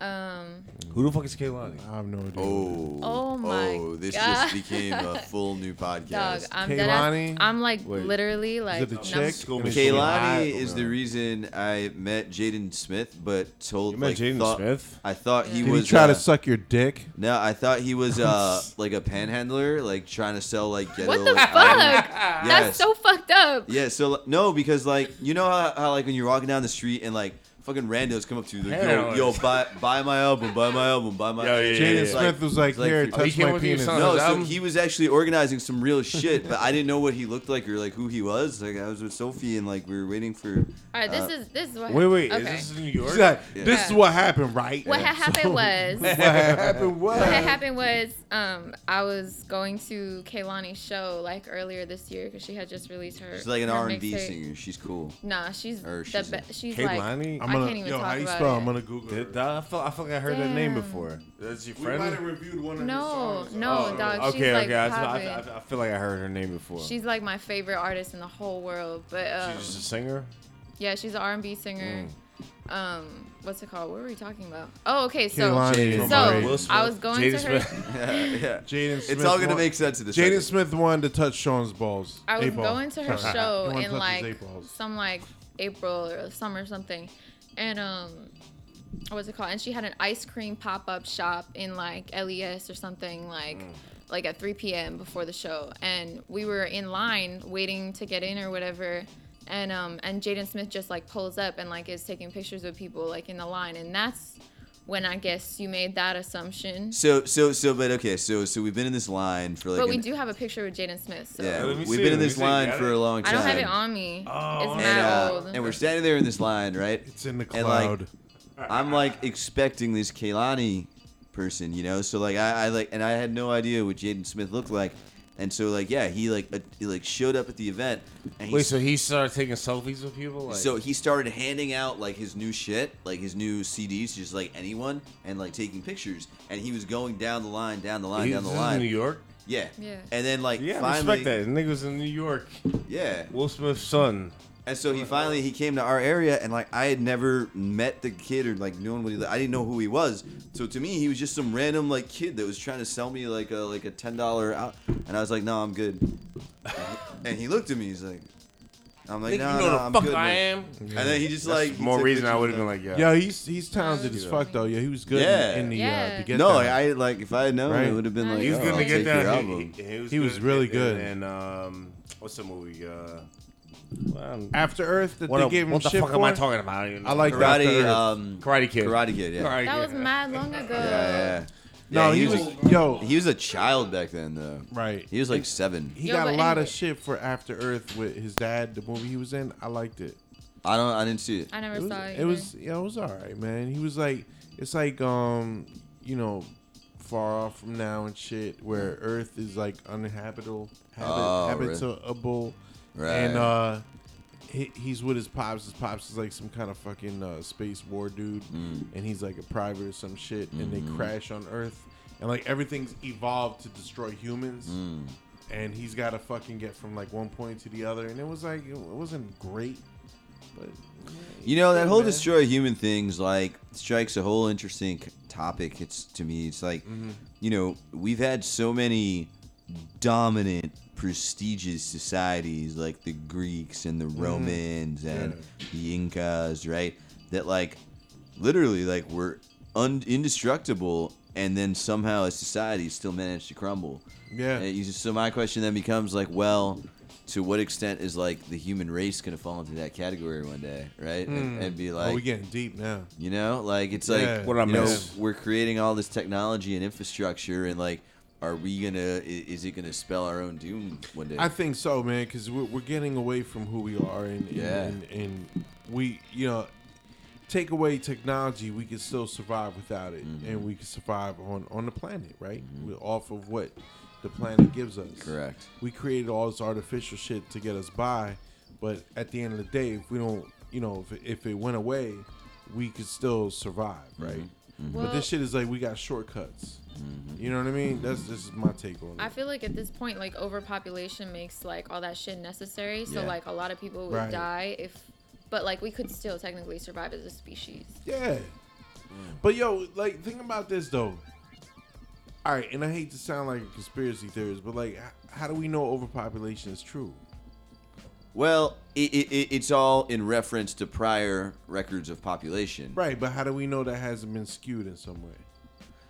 Um, Who the fuck is Kehlani? I have no idea. Oh. Oh my Oh, this God. just became a [laughs] full new podcast. dog, I'm dead ass- Kehlani? I'm like Wait. literally like it the num- chick? School And me. is she Kehlani is the reason I met Jaden Smith, but told You met like Jaden thought, Smith? I thought he Did was he try uh, to suck your dick? No, I thought he was uh [laughs] [laughs] like a panhandler, like trying to sell like ghetto. What the like, fuck? items. That's Yes. so fucked up. Yeah, so no, because like you know how, how like when you're walking down the street and like fucking randos come up to you like, yo, Hell yo, buy buy my album, buy my album, buy my. Yeah, yeah, yeah, Jaden yeah. Smith was like, it's like- "Here, Oh, he touch came my with you, penis." son? No, so album? he was actually organizing some real shit, but I didn't know what he looked like or like who he was. Like I was with Sophie and like we were waiting for. All right, this Uh, is this is what. Wait, wait. Okay. Is this in New York? She's like, Yeah. "This is what happened, right?" what had [laughs] happened was [laughs] what happened was. what had happened was um I was going to Kehlani's show like earlier this year because she had just released her. She's like an her R and B mixtape. singer. She's cool. Nah, she's Or the she's be- she's Kehlani? like I'm I gonna, can't even yo, talk how you about spell? it. I'm gonna Google Did, it. I feel I feel like I heard that name before. That's your We friend? might have reviewed one of No, his songs. no, Oh, dog. Okay, she's like okay. I, poppin'. I, I feel like I heard her name before. She's like my favorite artist in the whole world. But um, She's just a singer. yeah, she's an R&B singer. Mm. um, what's it called? What were we talking about? Oh, okay. So, Kehlani so Brave. Will Smith, I was going Jaden to her. Smith. [laughs] [laughs] yeah. Jaden Smith. It's all gonna wa- make sense in this. Jaden. Smith wanted to touch Sean's balls. I was Eight ball. going to her [laughs] show He wanted to in like some like April or summer or something, and um, what's it called? And she had an ice cream pop up shop in like LES or something like. Like at 3 p.m. before the show, and we were in line waiting to get in or whatever, and um and Jaden Smith just like pulls up and like is taking pictures of people like in the line, and that's when I guess you made that assumption. So so so but okay so so we've been in this line for like But we an- do have a picture with Jaden Smith, so yeah we've see been in this line for a long time. I time. don't have it on me. Oh, it's and, mad and, uh, old. and we're standing there in this line, right? It's in the And, like, cloud. I'm like expecting this Kehlani person, you know. So like I, I like and I had no idea what Jaden Smith looked like, and so like yeah, he like uh, he like showed up at the event. And he Wait, so he started taking selfies with people? Like, so he started handing out like his new shit, like his new CDs, just like anyone, and like taking pictures. And he was going down the line, down the line, he, down the this line. in New York? Yeah. Yeah. And then like Yeah, finally, respect that. Niggas in New York. yeah. Will Smith's son. And so he finally he came to our area, and like I had never met the kid or like known what he. I didn't know who he was. So to me, he was just some random like kid that was trying to sell me like a like a ten dollar out, and I was like, no, I'm good. And he looked at me. He's like, I'm like, Nigga, no, you know no, the I'm fuck good, I man." am. And then he just That's like more reason I would have been like, yeah. Yeah, he's he's talented as fuck though. Yeah, he was good Yeah. in, in the uh, Yeah. to get No, that. I like if I had known, Right. it would have been like, He He was oh, good I'll to get that. album. He, he was, He was good. really good. And, um, what's the movie? Uh, well, After Earth that what, they gave him what the shit fuck for. am I talking about? I, I like that. Karate, Earth. um, Karate Kid. Karate Kid, yeah. Karate that Kid. was mad long ago. Yeah, yeah. No, Yeah, he was yo He was a child back then, though. right. He was like seven. He Yo, got a but lot anyway. of shit for After Earth with his dad. The movie he was in, I liked it. I don't. I didn't see it. I never It was, saw it. it was yeah, it was all right, man. He was like, it's like um, you know, far off from now and shit, where Earth is like uninhabitable, habit, Oh, really? habitable, Right. and uh, he, he's with his pops. His pops is like some kind of fucking uh, space war dude, Mm. and he's like a private or some shit, and Mm-hmm. they crash on Earth, and like everything's evolved to destroy humans. Mm. And he's got to fucking get from like one point to the other, and it was like it wasn't great, but You know that whole destroy human things like strikes a whole interesting topic. It's to me, it's like Mm-hmm. you know we've had so many dominant, prestigious societies like the Greeks and the mm-hmm. Romans and the Incas, right? That like literally like were un- indestructible, and then somehow a society still managed to crumble. yeah, And just- so my question then becomes like, well, to what extent is like the human race gonna fall into that category one day, right? And, hmm. and be oh, like, we getting deep now. you know, like it's Yeah. like What I you know, we're creating all this technology and infrastructure, and like, are we gonna? Is it gonna spell our own doom one day? I think so, man, because we're, we're getting away from who we are, and, and- Yeah. and, and we, you know, take away technology, we can still survive without it, Mm-hmm. and we can survive on on the planet, right? We're off of what the planet gives us. Correct. We created all this artificial shit to get us by, but at the end of the day, if we don't, you know, if it, if it went away, we could still survive, right? Mm-hmm. But this shit is like we got shortcuts. Mm-hmm. You know what I mean? That's this is my take on it. I feel like at this point, like overpopulation makes like all that shit necessary. So Yeah. like a lot of people would Right. die if, but like we could still technically survive as a species. Yeah. Mm. But yo, like, think about this though. All right, and I hate to sound like a conspiracy theorist, but like, how do we know overpopulation is true? Well, it, it, it- it's all in reference to prior records of population. Right, but how do we know that hasn't been skewed in some way?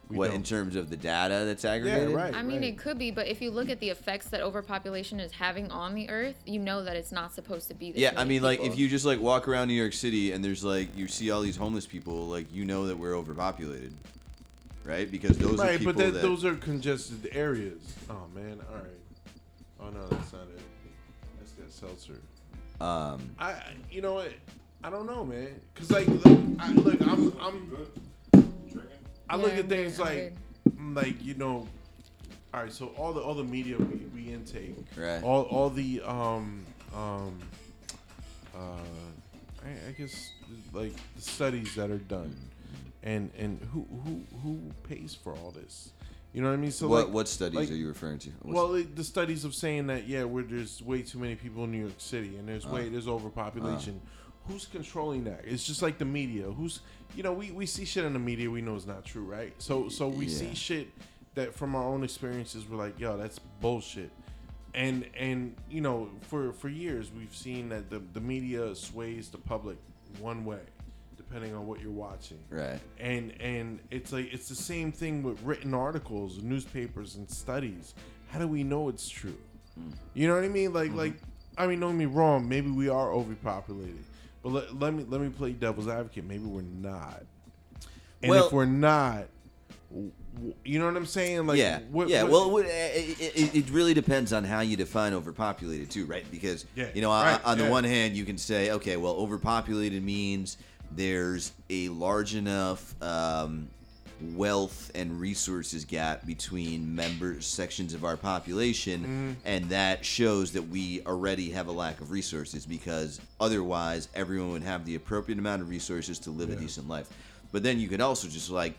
We What in don't. terms of the data that's aggregated? Yeah, right. I mean, right. it could be, but if you look at the effects that overpopulation is having on the Earth, you know that it's not supposed to be. This Yeah, I many mean, like if you just like walk around New York City and there's like you see all these homeless people, like you know that we're overpopulated, right? Because those are people but that, that those are congested areas. Oh man, all right. Oh no, that's not it. That's that seltzer. um, I, I- you know what? I don't know, man. Cause like, look, I, look, I'm, I'm, I look at things like, like you know, all right. So all the all the media we, we intake, Right. All all the um um uh, I, I guess like the studies that are done, and and who who who pays for all this? You know what I mean? So what like, what studies like- are you referring to? What's- well, it, the studies of saying that yeah, where there's way too many people in New York City and there's Uh. way there's overpopulation. who's controlling that? It's just like the media. Who's you know we, we see shit in the media we know is not true, right? So so we Yeah. see shit that from our own experiences we're like, yo, that's bullshit. And and you know for for years we've seen that the the media sways the public one way, depending on what you're watching Right. and and it's like it's the same thing with written articles newspapers and studies how do we know it's true hmm. you know what i mean like mm-hmm. like i mean don't get me wrong maybe we are overpopulated but let, let me let me play devil's advocate maybe we're not and Well- if we're not you know what i'm saying like yeah, what- yeah. what- well, what- it, it, it really depends on how you define overpopulated too, right? Because Yeah, you know, on- right, on the yeah. one hand, you can say, okay, well, overpopulated means there's a large enough um, wealth and resources gap between member sections of our population, Mm-hmm. and that shows that we already have a lack of resources because otherwise everyone would have the appropriate amount of resources to live a decent life. But then you could also just like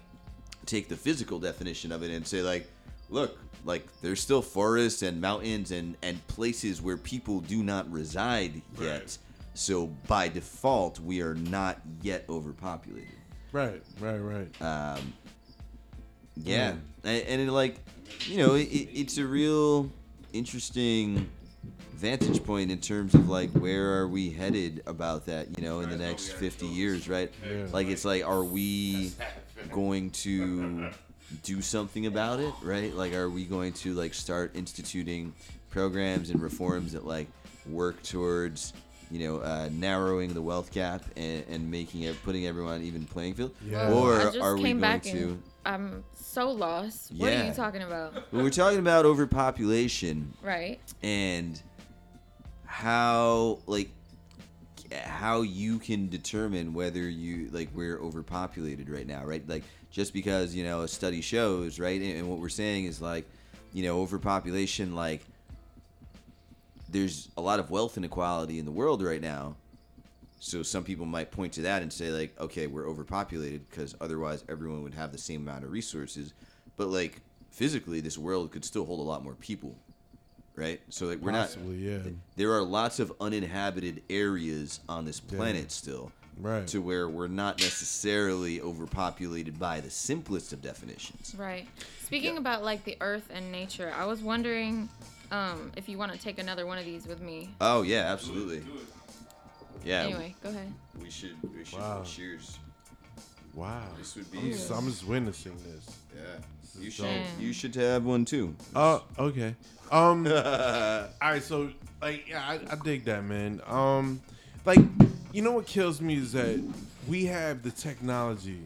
take the physical definition of it and say like look like there's still forests and mountains and and places where people do not reside yet Right. so by default we are not yet overpopulated right right right. Um yeah. And, and it like you know it, it, it's a real interesting vantage point in terms of like where are we headed about that you know in the next 50 years right? Yeah. like it's like are we going to do something about it right? Like are we going to like start instituting programs and reforms that like work towards you know uh, narrowing the wealth gap and, and making it putting everyone on even playing field Yeah. or I just are we came going back to and I'm so lost. What are you talking about? when we're talking about overpopulation Right. and how like how you can determine whether you like we're overpopulated right now right like just because you know a study shows right and, and what we're saying is like you know overpopulation like there's a lot of wealth inequality in the world right now. So some people might point to that and say like okay we're overpopulated because otherwise everyone would have the same amount of resources. But like physically this world could still hold a lot more people right? So like we're not yeah. there are lots of uninhabited areas on this planet still Right. to where we're not necessarily overpopulated by the simplest of definitions. Right. Speaking about like the earth and nature, I was wondering um, if you want to take another one of these with me. oh yeah absolutely yeah Anyway, go ahead. we should we should Wow. cheers wow this would be I'm just, I'm just witnessing this yeah you should dope. you should have one too Oh, okay. Um, [laughs] all right. So, like, yeah, I, I dig that, man. Um, like, you know what kills me is that we have the technology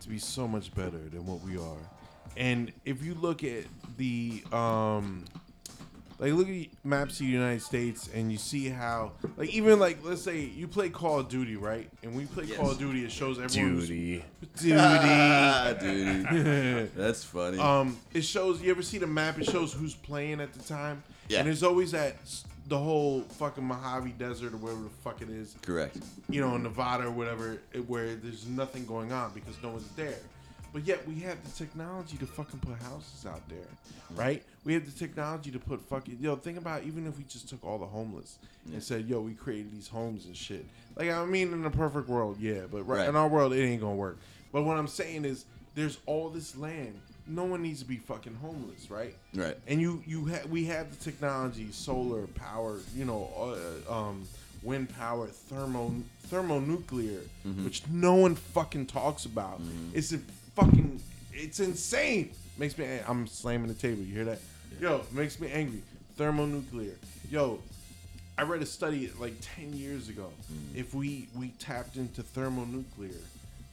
to be so much better than what we are, and if you look at the um, like, look at maps of the United States, and you see how, like, even like, let's say you play Call of Duty, right? And when you play Call of Duty, it shows everyone. Duty. Duty. [laughs] ah, dude [laughs] that's funny Um, it shows. You ever see the map? It shows who's playing at the time. Yeah. And there's always that the whole fucking Mojave Desert or wherever the fuck it is. correct You know, Nevada or whatever, it- where there's nothing going on because no one's there. But yet we have the technology to fucking put houses out there, right? We have the technology to put fucking yo. Think about even if we just took all the homeless and said, yo, we created these homes and shit. Like I mean, in a perfect world, yeah, but right, Right. in our world, it ain't gonna work. But what I'm saying is, there's all this land. No one needs to be fucking homeless, right? Right. And you you ha- we have the technology, solar power, you know, uh, um, wind power, thermo thermonuclear, which no one fucking talks about. It's a fucking it's insane. Makes me I'm slamming the table. You hear that? Yo, makes me angry. Thermonuclear. Yo, I read a study like 10 years ago. Mm. If we we tapped into thermonuclear,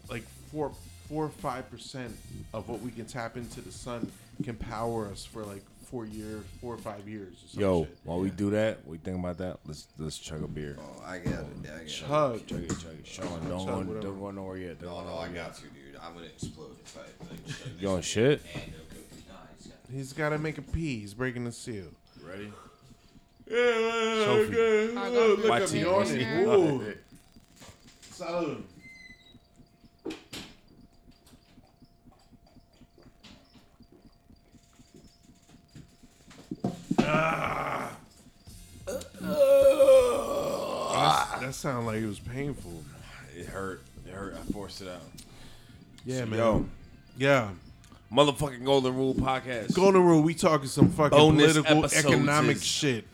like four four or five percent of what we can tap into the sun can power us for like four years, four or five years. Or Yo, shit. while we do that, we think about that. Let's let's chug a beer. oh i got it yeah, i got it chug. Chug it, chug it. Sean, don't Chug go, don't go nowhere yet. Don't no no nowhere i yet. got to dude i'm gonna explode if i like chug this You on shit? and no cookies. Nah, he's got to make a pee. He's breaking the seal. Ready? Yeah, Sophie. okay. I'll Look, go look at me team. on Yeah. Ooh. Salud. Ah. That sounded like it was painful. It hurt. It hurt. I forced it out. Yeah, man. Yo, Yeah. Motherfucking Golden Rule podcast. Golden Rule, we talking some fucking Bonus political, episodes economic is- shit.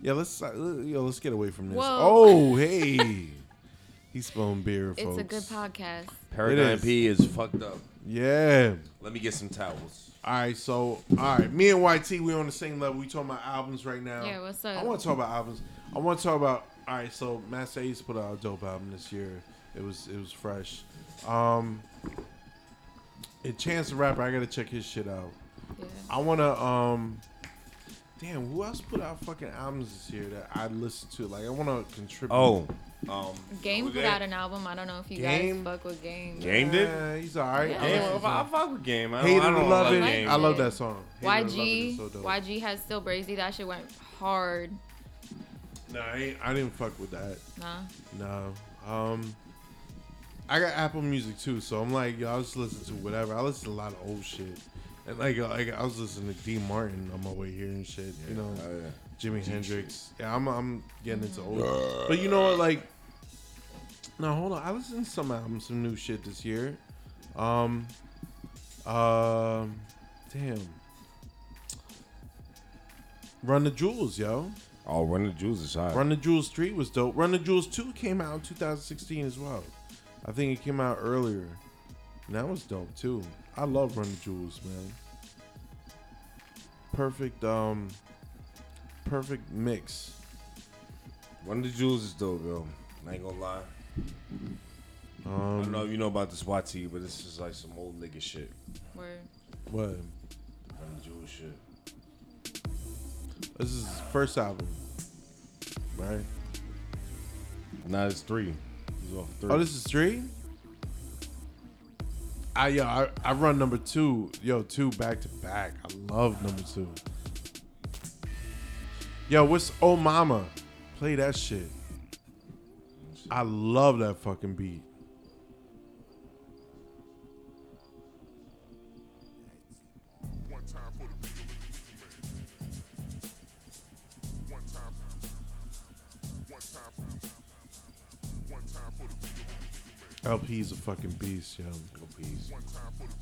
Yeah, let's uh, yo, let's get away from this. Whoa. Oh, [laughs] hey, he's spilling beer, folks. It's a good podcast. Paradigm It is. P is fucked up. Yeah. Let me get some towels. All right, so all right, me and YT, we on the same level. We talking about albums right now. Yeah, what's up? I want to talk about albums. I want to talk about. All right, so Masta Ace put out a dope album this year. It was it was fresh. Um, and Chance the Rapper, I gotta check his shit out. Yeah. I wanna um, damn, who else put out fucking albums this year that I listened to? Like I wanna contribute. Oh, um, Game put out an album. I don't know if you Game? guys fuck with Game. Game did? Yeah, he's all right. Yeah. I Game. listen I, I fuck with Game. I don't, Hated I don't love love it. Game. I love that song. Hated to It YG, so. YG has still brazy. That shit went hard. Nah, I, ain't, I didn't fuck with that. Nah. No. Um, I got Apple Music too, so I'm like, yo, I just listen to whatever. I listen to a lot of old shit, and like, uh, like I was listening to D Martin on my way here and shit. You know, Oh, yeah. Jimi Hendrix. Yeah, I'm I'm getting into old. But you know what? Like, no, hold on. I listened to some albums, some new shit this year. Um, um, damn. Run the Jewels, yo. Oh, Run the Jewels is hot. Run the Jewels 3 was dope. Run the Jewels 2 came out in 2016 as well. I think it came out earlier. And that was dope too. I love Run the Jewels, man. Perfect um perfect mix. Run the Jewels is dope, yo. I ain't gonna lie. I don't Um know if you know about this YT, but this is like some old nigga shit. Word. what? Run the Jewels shit. This is his first album. Right? Nah, it's three. Three. Oh, this is 3? I yo, I, I run number 2. Yo, 2 back to back. I love number 2. Yo, what's Oh Mama? Play that shit. I love that fucking beat. El-P's a fucking beast, yo.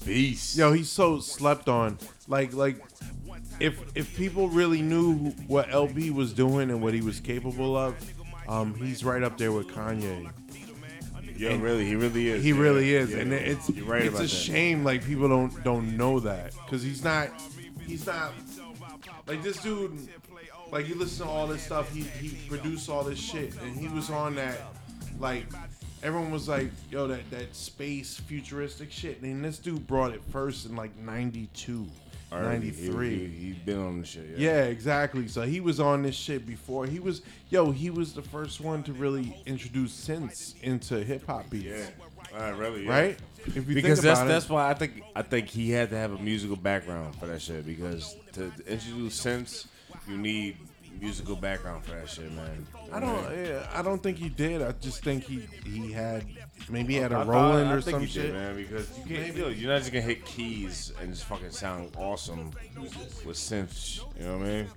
Beast. Yo, he's so slept on. Like, like, if if people really knew what El-P was doing and what he was capable of, um, he's right up there with Kanye. Yeah, really, he really is. He yeah. really is, Yeah, and it's right it's a that. shame like people don't don't know that because he's not he's not like this dude. Like you listen to all this stuff, he he produced all this shit, and he was on that like everyone was like, yo, that that space futuristic shit, and this dude brought it first in like 92, Already, 93. He, he, he's been on the shit. Yeah. Yeah, exactly. So he was on this shit before. He was, yo, he was the first one to really introduce synths into hip hop beats. Yeah. All right, really. yeah. Right? If you Because think that's about that's it, why I think I think he had to have a musical background for that shit. Because to, to introduce synths, you need musical background for that shit, man. I don't, yeah, I don't think he did. I just think he he had maybe he had I- a I- Roland I or think some he did, shit. man. Because you can't, yo, you're not just gonna hit keys and just fucking sound awesome with synths. You know what I mean?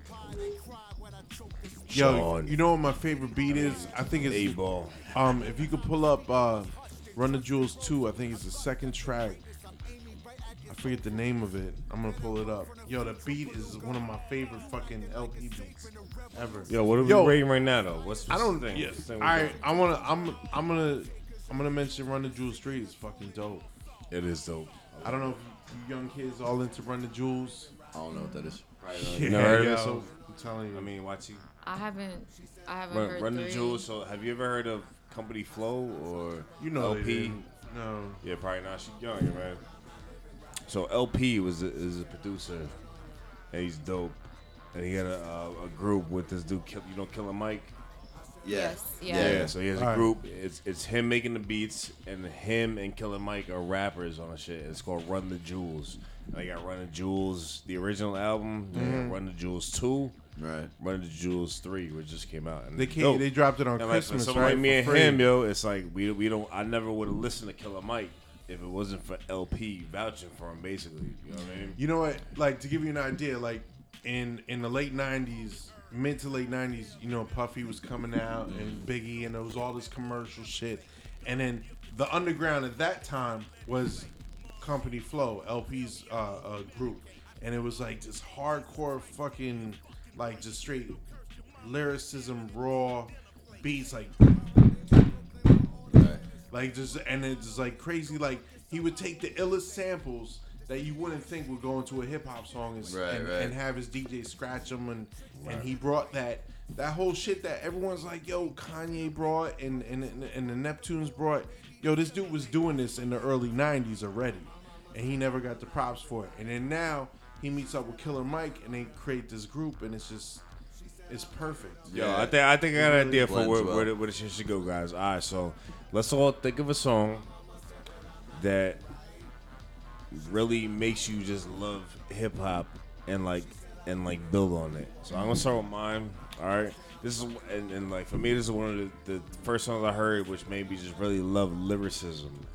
Yo, Sean. you know what my favorite beat is? I think it's A it's ball. um if you could pull up uh Run the Jewels 2, I think it's the second track. I forget the name of it. I'm gonna pull it up. Yo, the beat is one of my favorite fucking El-P beats ever. Yo, what are we Yo, rating right now though? What's, I don't. think. thing? Yeah. What's the thing we I doing? I wanna. I'm. I'm gonna. I'm gonna mention Run the Jewels Street is fucking dope. It is dope. I don't know if you young kids all into Run the Jewels. I don't know what that is. Yeah, never heard of yo, so- I'm telling you. I mean, watch you I haven't. I haven't run, heard run the jewels. So, have you ever heard of Company Flow or you know they El-P? No. Yeah, probably not. She's young, man. So El-P was a, is a producer, and he's dope. And he had a, a, a group with this dude, Kill- you know, Killer Mike. Yeah. Yes, Yeah. yeah. so he has a Alright. group. It's it's him making the beats, and him and Killer Mike are rappers on the shit. It's called Run the Jewels. And they got Run the Jewels, the original album. They Mm-hmm. got Run the Jewels two, Right. Run the Jewels three, which just came out. And They it's came. They dropped it on And like for Christmas, someone right? like me for and free. him, yo, it's like we we don't. I never would have listened to Killer Mike if it wasn't for El-P vouching for him. Basically, you know what I mean? You know what? Like to give you an idea, like in in the late '90s, mid to late '90s, you know, Puffy was coming out and Biggie, and there was all this commercial shit. And then the underground at that time was Company Flow, El-P's uh, uh, group, and it was like this hardcore fucking, like just straight lyricism, raw beats, like like just and it's just like crazy. Like he would take the illest samples that you wouldn't think would go into a hip hop song and, Right, and, right. and have his DJ scratch them and and he brought that that whole shit that everyone's like, yo, Kanye brought and and and the Neptunes brought. Yo, this dude was doing this in the early '90s already, and he never got the props for it. And then now he meets up with Killer Mike and they create this group, and it's just it's perfect. Yo, Yeah. I think I think I got an idea for where, well. where, the, where the shit should go, guys. All right, so let's all think of a song that really makes you just love hip hop and like and like build on it. So I'm gonna start with mine. All right, this is and, and like for me, this is one of the, the first songs I heard, which made me just really love lyricism.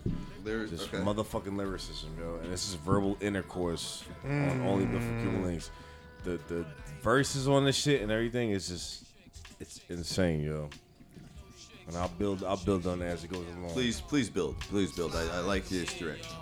There's Just okay. motherfucking lyricism, yo. And this is verbal intercourse on mm. only the fucking Linx. The the verses on this shit and everything is just it's insane, yo. And I'll build I'll build on that as it goes along. Please, please build. Please build. I, I like this direction.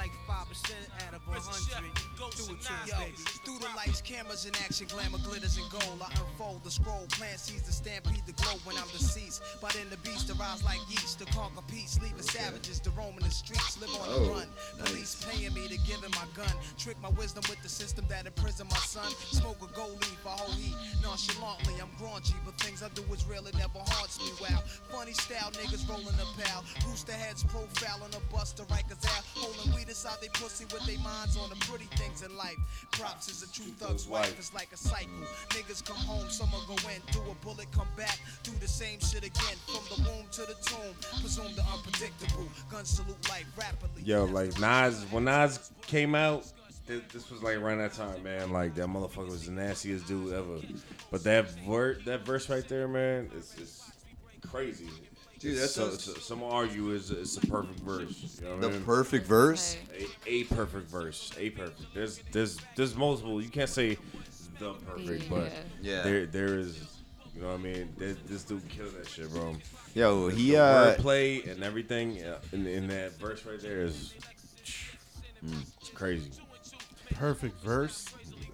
Like 5% out of 100. Do it to us, baby. Through the lights, cameras in action, glamour glitters and gold. I unfold the scroll, plant seeds to stampede the glow when I'm deceased. But in the beast, arise like yeast to conquer peace, leaving savages to roam in the streets, live on the Oh, run. Police paying me to give him my gun, trick my wisdom with the system that imprisoned my son. Smoke a gold leaf, a whole heat. Nonchalantly, I'm graunchy, but things I do is real, it never haunts me. Wow, funny style, niggas rolling a pal. Rooster heads profiling a buster, Rikers out. Holding weed inside they pussy with their minds on the pretty things in life. Props is a true thug's wife, it's like a cycle. Niggas come home, summer go in, do a bullet, come back, do the same shit again. From the womb to the tomb, presume the unpredictable. Gun salute life rapidly. Yo, like Nas when Nas came out, this was like around that time, man. Like that motherfucker was the nastiest dude ever. But that word that verse right there, man, it's it's crazy. Dude, that's so, a- so, some argue is it's a perfect verse. You know what I The mean? perfect verse. A, a perfect verse, a perfect. There's there's there's multiple. You can't say the perfect, but Yeah. there there is. You know what I mean? There, this dude killed that shit, bro. Yo, he the uh, wordplay and everything uh, in, in that verse right there is it's crazy. Perfect verse.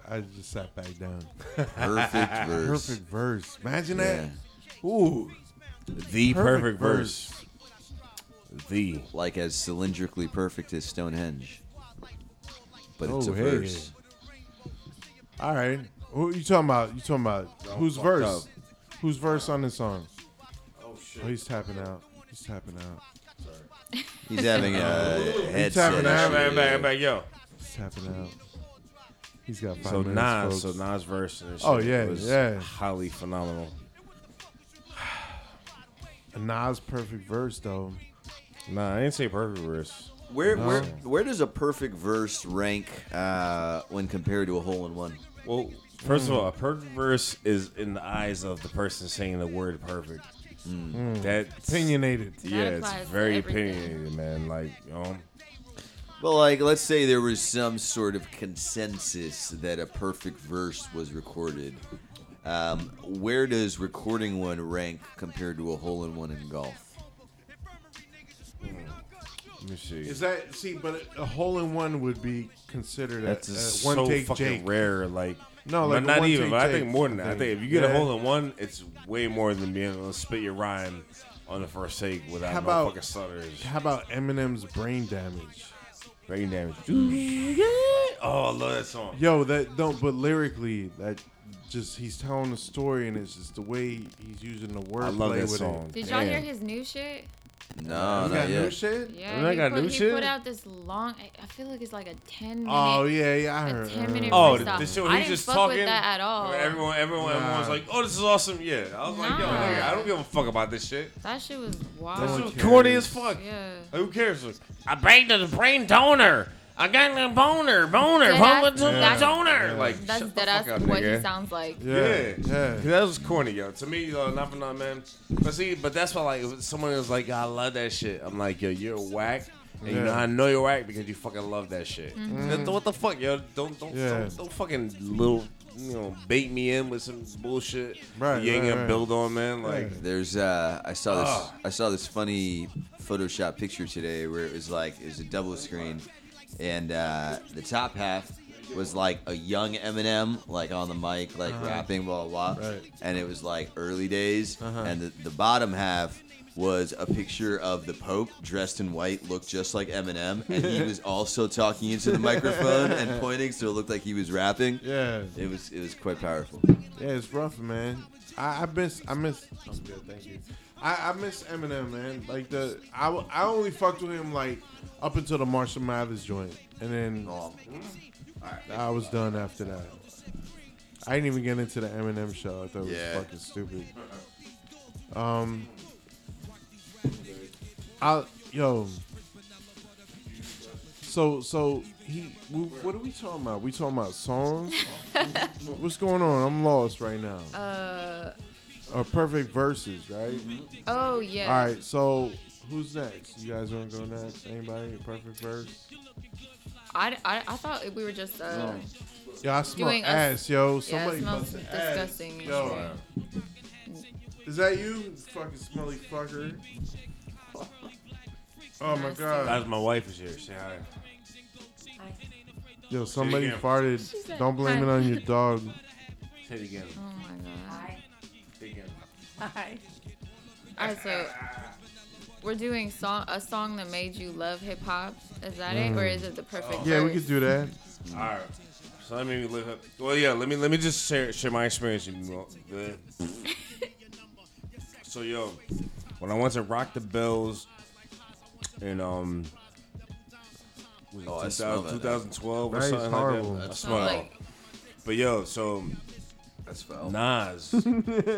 I just sat back down. perfect verse. [laughs] Perfect verse. Imagine Yeah. that. Ooh. The perfect, Perfect verse. The Like as cylindrically perfect as Stonehenge. But it's Oh, a hey. verse. All right. Who you talking about? You talking about whose verse? up. Whose verse on this song? oh shit. Oh, he's tapping out. He's tapping out. He's having a headset. tapping out. issue, back, back, yeah. back, yo. He's tapping out. He's got five So minutes. Nas, so folks. Nas verse and Oh, yeah, was yeah. highly phenomenal. A Nas perfect verse though. Nah, I didn't say perfect verse. Where where No. where does a perfect verse rank uh, when compared to a hole in one? Well, first of all, a perfect verse is in the eyes of the person saying the word perfect. That Opinionated. yeah, it's applies to very everything. opinionated, man. Like, you know, Well, like let's say there was some sort of consensus that a perfect verse was recorded. Um, where does recording one rank compared to a hole in one in golf? let me see. Is that see? But a hole in one would be considered a, That's a just one so take fucking Jake. rare. Like, No, like a not one even. take But I Jake think more than that. I thing. think if you get a hole in one, it's way more than being able to spit your rhyme on the first take without How no about- fucking stutters. How about Eminem's brain damage? Brain damage. Oh, I love that song. Yo, that don't. But lyrically, that just he's telling the story, and it's just the way he's using the wordplay I love that with song. it. Did y'all hear his new shit? No, You not got new shit? Yeah, Isn't he, got put, new he shit? put out this long. I- I feel like it's like a ten oh, minute. Oh yeah, yeah, I a heard. ten minute Oh, the, freestyle. the shit I where didn't just fuck talking. with that at all. where Everyone, everyone, everyone's like, "Oh, this is awesome." Yeah, I was like, "Yo, Nah. nigga, I don't give a fuck about this shit. That shit was wild. one shit was corny as fuck. Yeah. Who cares? Like, I banged the brain donor. I got a boner, boner, Deadass- pump it to the that's- toner. Like, That's shut the fuck up, what nigga. he sounds like. Yeah, Yeah, yeah. That was corny, yo. To me, yo, not for nothing, man. But see, but that's why, like, if someone was like, I love that shit. I'm like, yo, you're whack. And you know, I know you're whack because you fucking love that shit. Mm-hmm. Then What the fuck, yo? Don't, don't, Yeah. don't, don't fucking little, you know, bait me in with some bullshit. Right, that You ain't right, gonna right. build on, man. Like, Right. There's uh I saw this Ugh. I saw this funny Photoshop picture today where it was like it was a double screen and uh the top half was like a young Eminem like on the mic like rapping blah blah blah Right. and it was like early days Uh-huh. and the, the bottom half was a picture of the Pope dressed in white, looked just like Eminem, and he was [laughs] also talking into the microphone and pointing, so it looked like he was rapping. Yeah. It was it was quite powerful. Yeah, it's rough, man. I, I miss, I miss. I'm good, thank you. I, I miss Eminem, man. Like the, I, I only fucked with him like up until the Marshall Mathers joint, and then I was done after that. I didn't even get into the Eminem show. I thought it was Yeah. fucking stupid. Um, I yo. So so he, we, what are we talking about? We talking about songs? [laughs] What's going on? I'm lost right now. Uh Or perfect verses, right? oh yeah. All right. So who's next? You guys want to go next? Anybody? A perfect verse? I, I, I thought we were just uh Yo, I smell Doing a- ass, yo. yeah, it Somebody smells busted ass. disgusting. Yo, is that you, fucking smelly fucker? [laughs] Oh my god. that's my wife is here. Say hi. Yo, somebody farted. said, Don't blame "Hi." it on your dog. Say it again. Oh my god. Say it again. All right, so we're doing song a song that made you love hip hop. Is that it, or is it the perfect? Yeah, we could do that. All right. So let me look up. Well, yeah. Let me let me just share share my experience. You know, good. so yo, when I went to Rock the Bells in um. was it Oh, 2000 that. 2012 or That is something horrible. like that. I That's smell it. Like, But yo, so That's foul. Nas [laughs]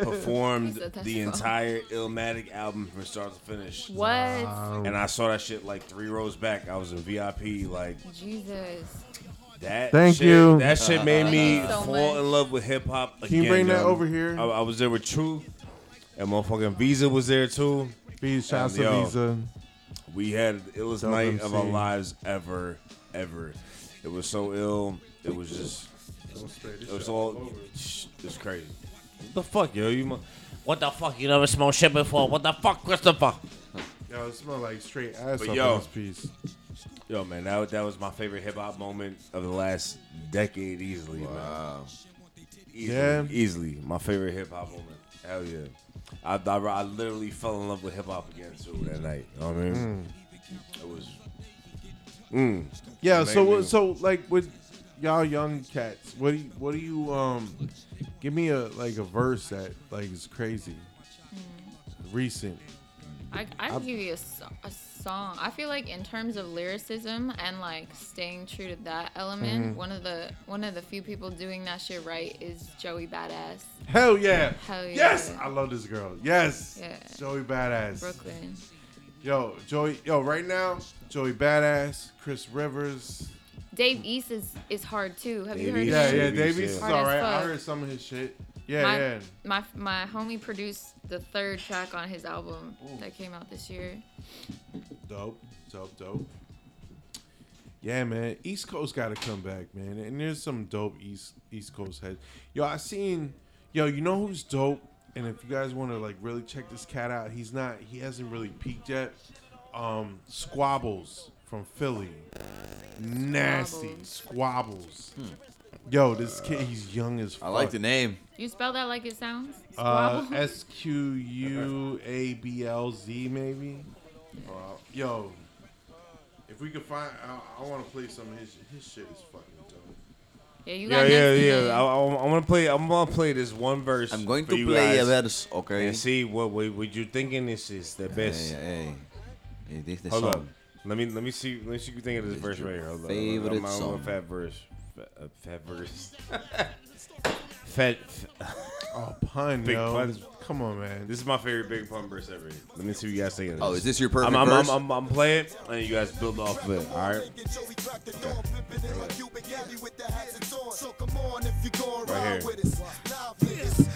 performed He said that's the fine. entire Illmatic album from start to finish. what? And I saw that shit like three rows back. I was in VIP. Like Jesus. that. Thank shit, you. That shit made me Thank you so fall much. in love with hip hop. Can you bring that yo. over here? I, I was there with True, and motherfucking Visa was there too. Visa, shouts to yo. Visa. We had the illest Dope night of our MC. lives ever, ever. It was so ill. It was just. It was all. It's crazy. What the fuck, yo? You. mu- What the fuck? You never smelled shit before? What the fuck, Christopher? Yo, it smell like straight ass But up yo. in this piece. Yo, man, that, that was my favorite hip hop moment of the last decade, easily, man. Wow. Easily, Yeah. easily, my favorite hip hop moment. Hell yeah, I, I, I literally fell in love with hip hop again too that night. You know what I mean? It was. Mm. Yeah, so Maybe. so like with y'all young cats, what do you, what do you um give me a like a verse that like is crazy, recent. I I give you a, so- a song. I feel like in terms of lyricism and like staying true to that element, Mm-hmm. one of the one of the few people doing that shit right is Joey Badass, Hell yeah, Hell yeah. yes, I love this girl. Yes, Yeah. Joey Badass. Brooklyn. Yo, Joey, yo, right now, Joey Badass, Chris Rivers. Dave East is is hard too. Have you heard East. Yeah, him? yeah, Davies, Davies yeah. is Hard as alright. I heard some of his shit. Yeah, my, yeah. my my homie produced the third track on his album that came out this year. Dope, dope, dope. Yeah, man. East Coast got to come back, man. And there's some dope East East Coast heads. Yo, I seen. Yo, you know who's dope? And if you guys want to like really check this cat out, he's not. He hasn't really peaked yet. Um, Squabbles from Philly. Nasty Squabbles. Yo, this kid, he's young as fuck. I like the name. You spell that like it sounds? Uh, Squabble? S Q U A B L Z maybe. Uh, yo, if we could find, I, I want to play some of his. His shit is fucking dope. yeah, you Yeah, got yeah, next yeah. I, I, I'm gonna play. I'm gonna play this one verse. I'm going for to you play guys a verse, okay? and see what what, what you thinking this is the best. hey, hey, this the Hold song. up. Let me let me see let me see you think of this it's verse right here. Hold favorite on, My on, song. Fat verse. Fat, uh, fat verse. [laughs] fat. oh pun. Big pun. Come on, man. This is my favorite big pun verse ever. Let me see what you guys think of oh, this. Oh, is this your perfect I'm, I'm, verse? I'm, I'm, I'm, I'm playing, and you guys build off of it. All right. Okay. Right here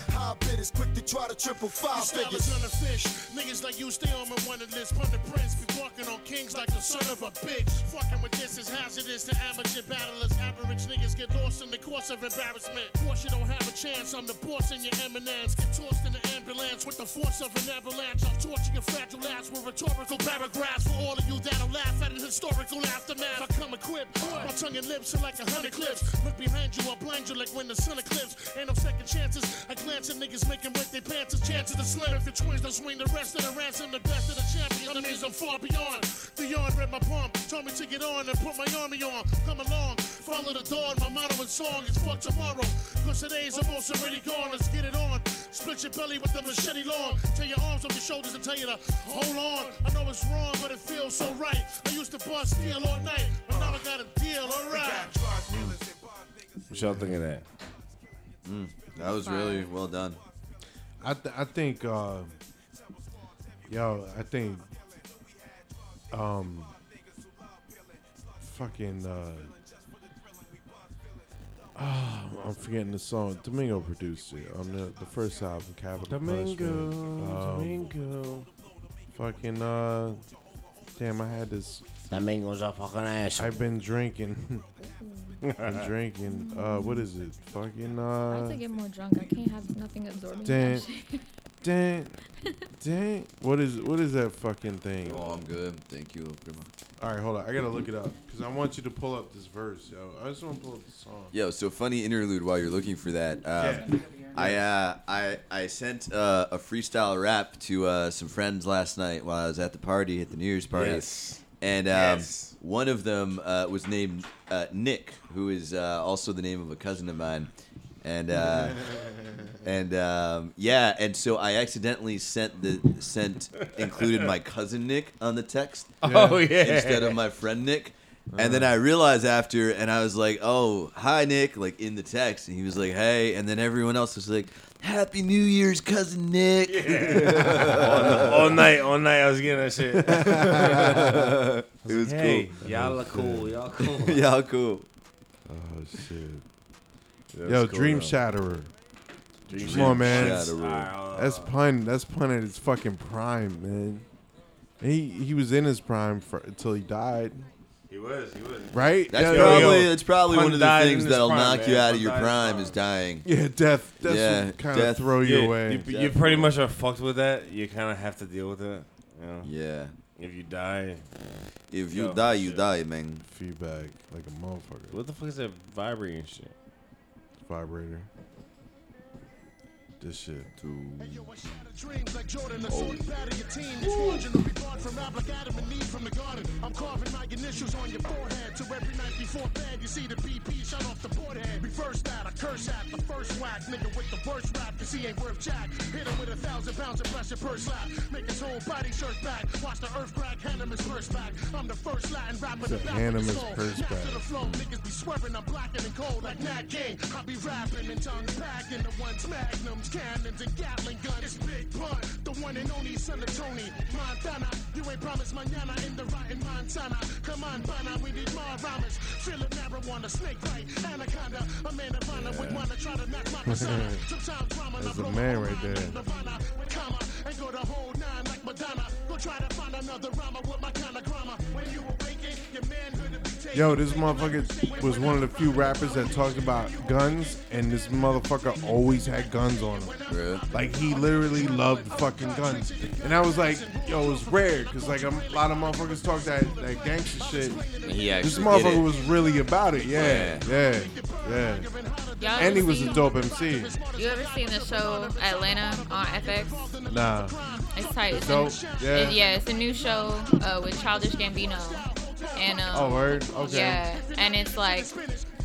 with us. Live niggas, high bidders, quick to try to triple five figures. on the fish. Niggas like you stay on my wanted list. Pun the prince. Be walking on kings like the son of a bitch. Fucking with this is hazardous to amateur battlers. Average niggas get lost in the course of embarrassment. Of Course you don't have a chance. I'm the boss in your eminence. Get tossed in the ambulance with the force of an avalanche. I'll torture your fragile ass with rhetorical paragraphs for all of you that'll laugh at an historical aftermath. I come equipped. My tongue and lips are like a hundred clips. Look behind you, I'll blind you like when the sun eclipses. Ain't no second chances. I glance at niggas making wet their pants. It's chances to slam. If the twins don't swing the rest of the ransom, the best of the champions. That means I'm far beyond. Beyond read my palm. Told me to get on and put my army on. Come along, follow the dawn. My motto and song is fuck tomorrow. Cause today's almost already gone. Let's get it on. Split your belly with the machete long. Take your arms off your shoulders and tell you to hold on. I know it's wrong, but it feels so right. I used to bust steel all night, but now I got a deal, alright. What y'all think of that? Mm, that was really well done. I th- I think uh yo, I think um fucking uh oh, I'm forgetting the song. Domingo produced it on the, the first album, Capital Domingo, Punishment. Um, Domingo. Fucking uh damn I had this Domingo's a fucking ass. I've been drinking [laughs] been [laughs] drinking uh what is it? Fucking I have uh to get more drunk. I can't have nothing absorbing Damn. that shit. [laughs] Dang, [laughs] dang. What is what is that fucking thing? Oh, I'm good. Thank you, Primo. All right, hold on. I gotta look it up because I want you to pull up this verse, yo. I just want to pull up the song. Yo, so funny interlude while you're looking for that. Um, I uh, I I sent uh, a freestyle rap to uh, some friends last night while I was at the party at the New Year's party, Yes. And um, Yes. one of them uh, was named uh, Nick, who is uh, also the name of a cousin of mine, and uh, [laughs] and um, yeah, and so I accidentally sent the sent included my cousin Nick on the text. [laughs] Oh, yeah. instead of my friend Nick. And then I realized after, and I was like, "Oh, hi, Nick!" Like in the text, and he was like, "Hey," and then everyone else was like, "Happy New Year's, cousin Nick." all, all night, all night, I was getting that shit. [laughs] it was hey, cool. y'all are cool. Y'all cool. [laughs] Y'all cool. Oh shit. That's Yo, cool, Dream though. Shatterer. Dream Come on, man. Shatterer. That's pun. That's pun at its fucking prime, man. He he was in his prime for, until he died, He was. He was. right? That's yeah, probably yo, that's probably one of the things that'll prime, knock man. you out Pun of your died in his prime prime. is dying. yeah, death. That's Yeah, what kind death. of throw you Yeah, away. You, you pretty much are fucked with that. You kind of have to deal with it. You know? Yeah. If you die, If you Yo, die, you shit. die, man. Feedback like a motherfucker. what the fuck is that vibrating shit? Vibrator. This shit. Dreams like Jordan, the sword bat of your team. It's marginal, born from rap like Adam and Eve from the garden. I'm carving my initials on your forehead. So every night before bed, you see the BP shut off the board head. Reverse that, a curse at the first whack. Nigga with the worst rap, cause he ain't worth jack. Hit him with a thousand pounds of pressure per slap. Make his whole body shirt back. Watch the earth crack, hand him his purse back. I'm the first Latin rapper to back hand with him the his soul. Master back. the flow, niggas be swerving, I'm blacking and cold like Nat King. I be rapping and tongues packing the ones magnums, cannons, and Gatling guns. It's Big Pun, the one and only son of Tony Montana. You ain't promised mañana in the rotten Montana. Come on, Bana, we need more rhymes. Feeling marijuana, snake bite, anaconda. A man of honor would wanna try to knock my persona. [laughs] Sometimes drama, That's I the blow man right there. Nirvana with comma and go the whole nine like Madonna. Go try to find another rhymer with my kind of grammar. When you awaken, your manhood will be. Yo, this motherfucker was one of the few rappers that talked about guns, and this motherfucker always had guns on him. Really? Like he literally loved fucking guns, and I was like, yo, it was rare because like a lot of motherfuckers talk that that gangster shit. And This motherfucker it. was really about it. Yeah, yeah, yeah. Y'all And he ever was a seen- dope MC. You ever seen the show Atlanta on FX? Nah, It's tight. It's dope. A, Yeah. it- yeah, it's a new show uh, with Childish Gambino. And um, Oh, word? Okay. Yeah, and it's like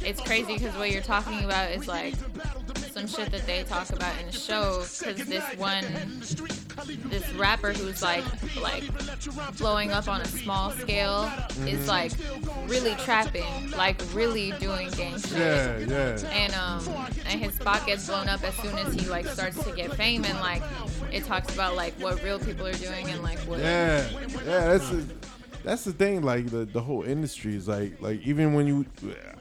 it's crazy because what you're talking about is like some shit that they talk about in the show. Because this one, this rapper who's like like blowing up on a small scale Mm-hmm. is like really trapping, like really doing gang shit. yeah, yeah. and um and his spot gets blown up as soon as he like starts to get fame and like it talks about like what real people are doing and like what Yeah, yeah, that's a, That's the thing. Like the the whole industry is like like even when you,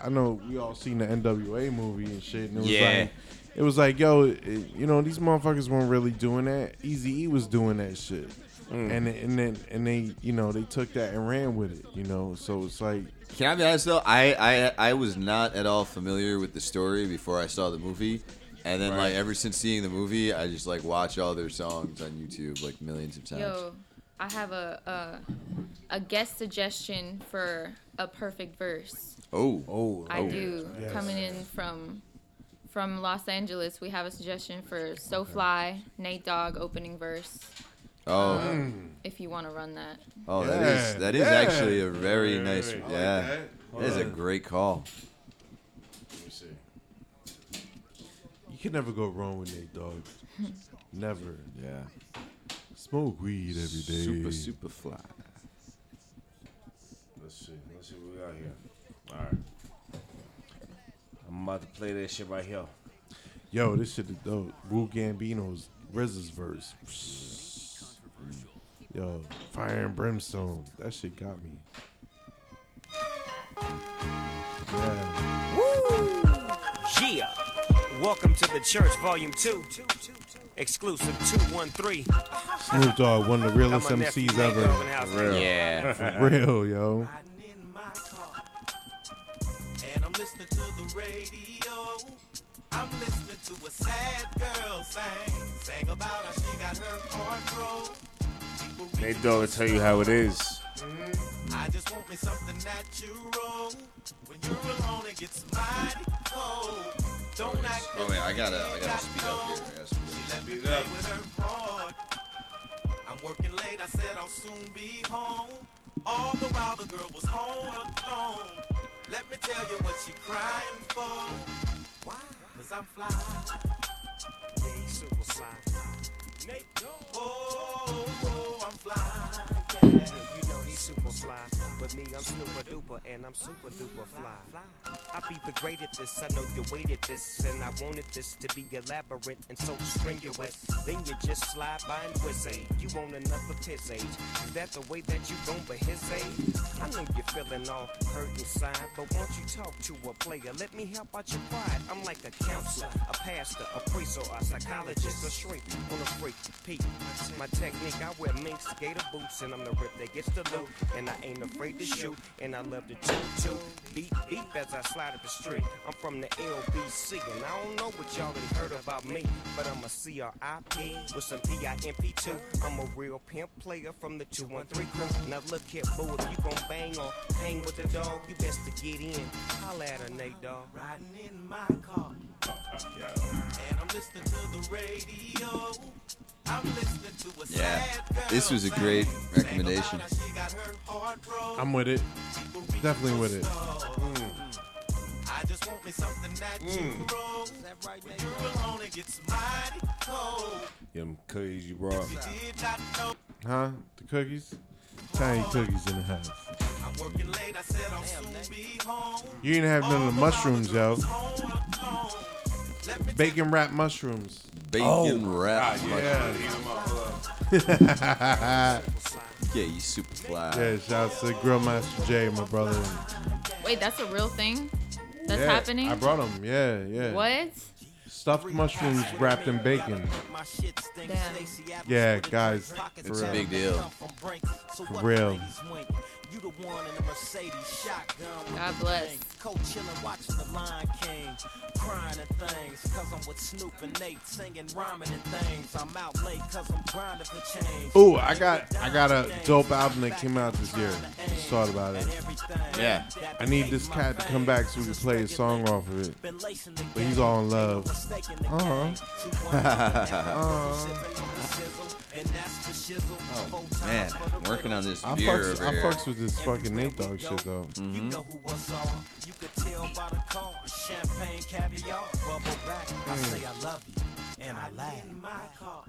I know we all seen the NWA movie and shit, and it was Yeah. like. It was like, yo, it, you know, these motherfuckers weren't really doing that. Easy E was doing that shit, Mm. and and then and they, you know, they took that and ran with it, you know. So it's like, Can I be honest though? I, I I was not at all familiar with the story before I saw the movie, and then like ever since seeing the movie, I just like watch all their songs on YouTube like millions of times. Yo, I have a, a a guest suggestion for a perfect verse. Oh, oh, I oh. do. Yes. Coming in from from Los Angeles, we have a suggestion for So Fly, Nate Dogg opening verse. Oh. Um, if you want to run that. Oh, that is Yeah, that is yeah. actually a very Right, nice. right, right. I like yeah, that. that is a great call. Let me see. you can never go wrong with Nate Dogg. [laughs] never. Yeah. Smoke weed every day. Super super fly. Let's see. Let's see what we got here. All right. I'm about to play that shit right here. Yo, this shit is dope. Wu Gambino's RZA's verse. Yo, fire and brimstone. That shit got me. Yeah. Woo! Yeah. Welcome to the church, volume two. Exclusive 213. Snoop Dogg, one of the realest Got my nephew MCs ever. Dogg in the house. For real. Yeah. [laughs] For real, yo. Radio. I'm listening to a sad girl sing. Sang about how she got her heart broke. Nate Dogg will tell you how it is. I just want me something natural. When you're alone, it gets mighty cold. Don't act Oh wait, I gotta I gotta speed up here. I gotta speed She up. let me play with her heart. I'm working late, I said I'll soon be home. All the while the girl was home alone. Let me tell you what she crying for. Why? Cause I'm fly. Yeah, super fly. Nate, oh, oh, I'm fly. Yeah, super fly. But me, I'm super duper, and I'm super duper fly. I be the great at this, I know you waited this, and I wanted this to be elaborate and so strenuous. Then you just slide by and whiz. You want of his age. Is that the way that you gon' but his age? I know you're feeling all hurt inside, but won't you talk to a player? Let me help out your pride. I'm like a counselor, a pastor, a priest, or a psychologist, a shrink on a freak. Pete, my technique, I wear minks, gator boots, and I'm the rip that gets the loot. And I ain't afraid to shoot, and I love to toot toot. Beat, beat as I slide up the street. I'm from the LBC, and I don't know what y'all done heard about me, but I'm a CRIP with some PIMP too. I'm a real pimp player from the 213 crew. Now look here, boo, if you gon' bang or hang with the dog, you best to get in. Holla at her, Nate, dog. Riding in my car. And I'm listening to the radio. Yeah, this was a great recommendation. I'm with it. Definitely with it. Mighty cold. Them cookies you brought. Huh? The cookies? Tiny cookies in the house. You didn't have none of the mushrooms, yo. Bacon wrapped mushrooms. Bacon oh. wrapped ah, Yeah. [laughs] Yeah, you super fly. yeah, shouts to Grill Master J, my brother. Wait, that's a real thing? That's Yeah, happening? I brought them. Yeah, yeah. What? Stuffed mushrooms wrapped in bacon. Damn. Yeah, guys. For It's a real. big deal. For real. You the one in the Mercedes shotgun. God bless. Cold chillin', watching the Lion King. Crying and things, cause I'm with Snoop and Nate singing, rhyming and things. I'm out late cause I'm grinding for change. Ooh, I got I got a dope album that came out this year. Just thought about it. Yeah. I need this cat to come back so we can play a song off of it. But he's all in love. Uh huh. [laughs] Oh man, I'm working on this I beer fucks, over I here. fucks with this fucking Nate Dogg shit though. Mm-hmm. You know who was on. You could tell by the car. Champagne, caviar, bubble back. I mm. say I love you, and I laugh. In my car.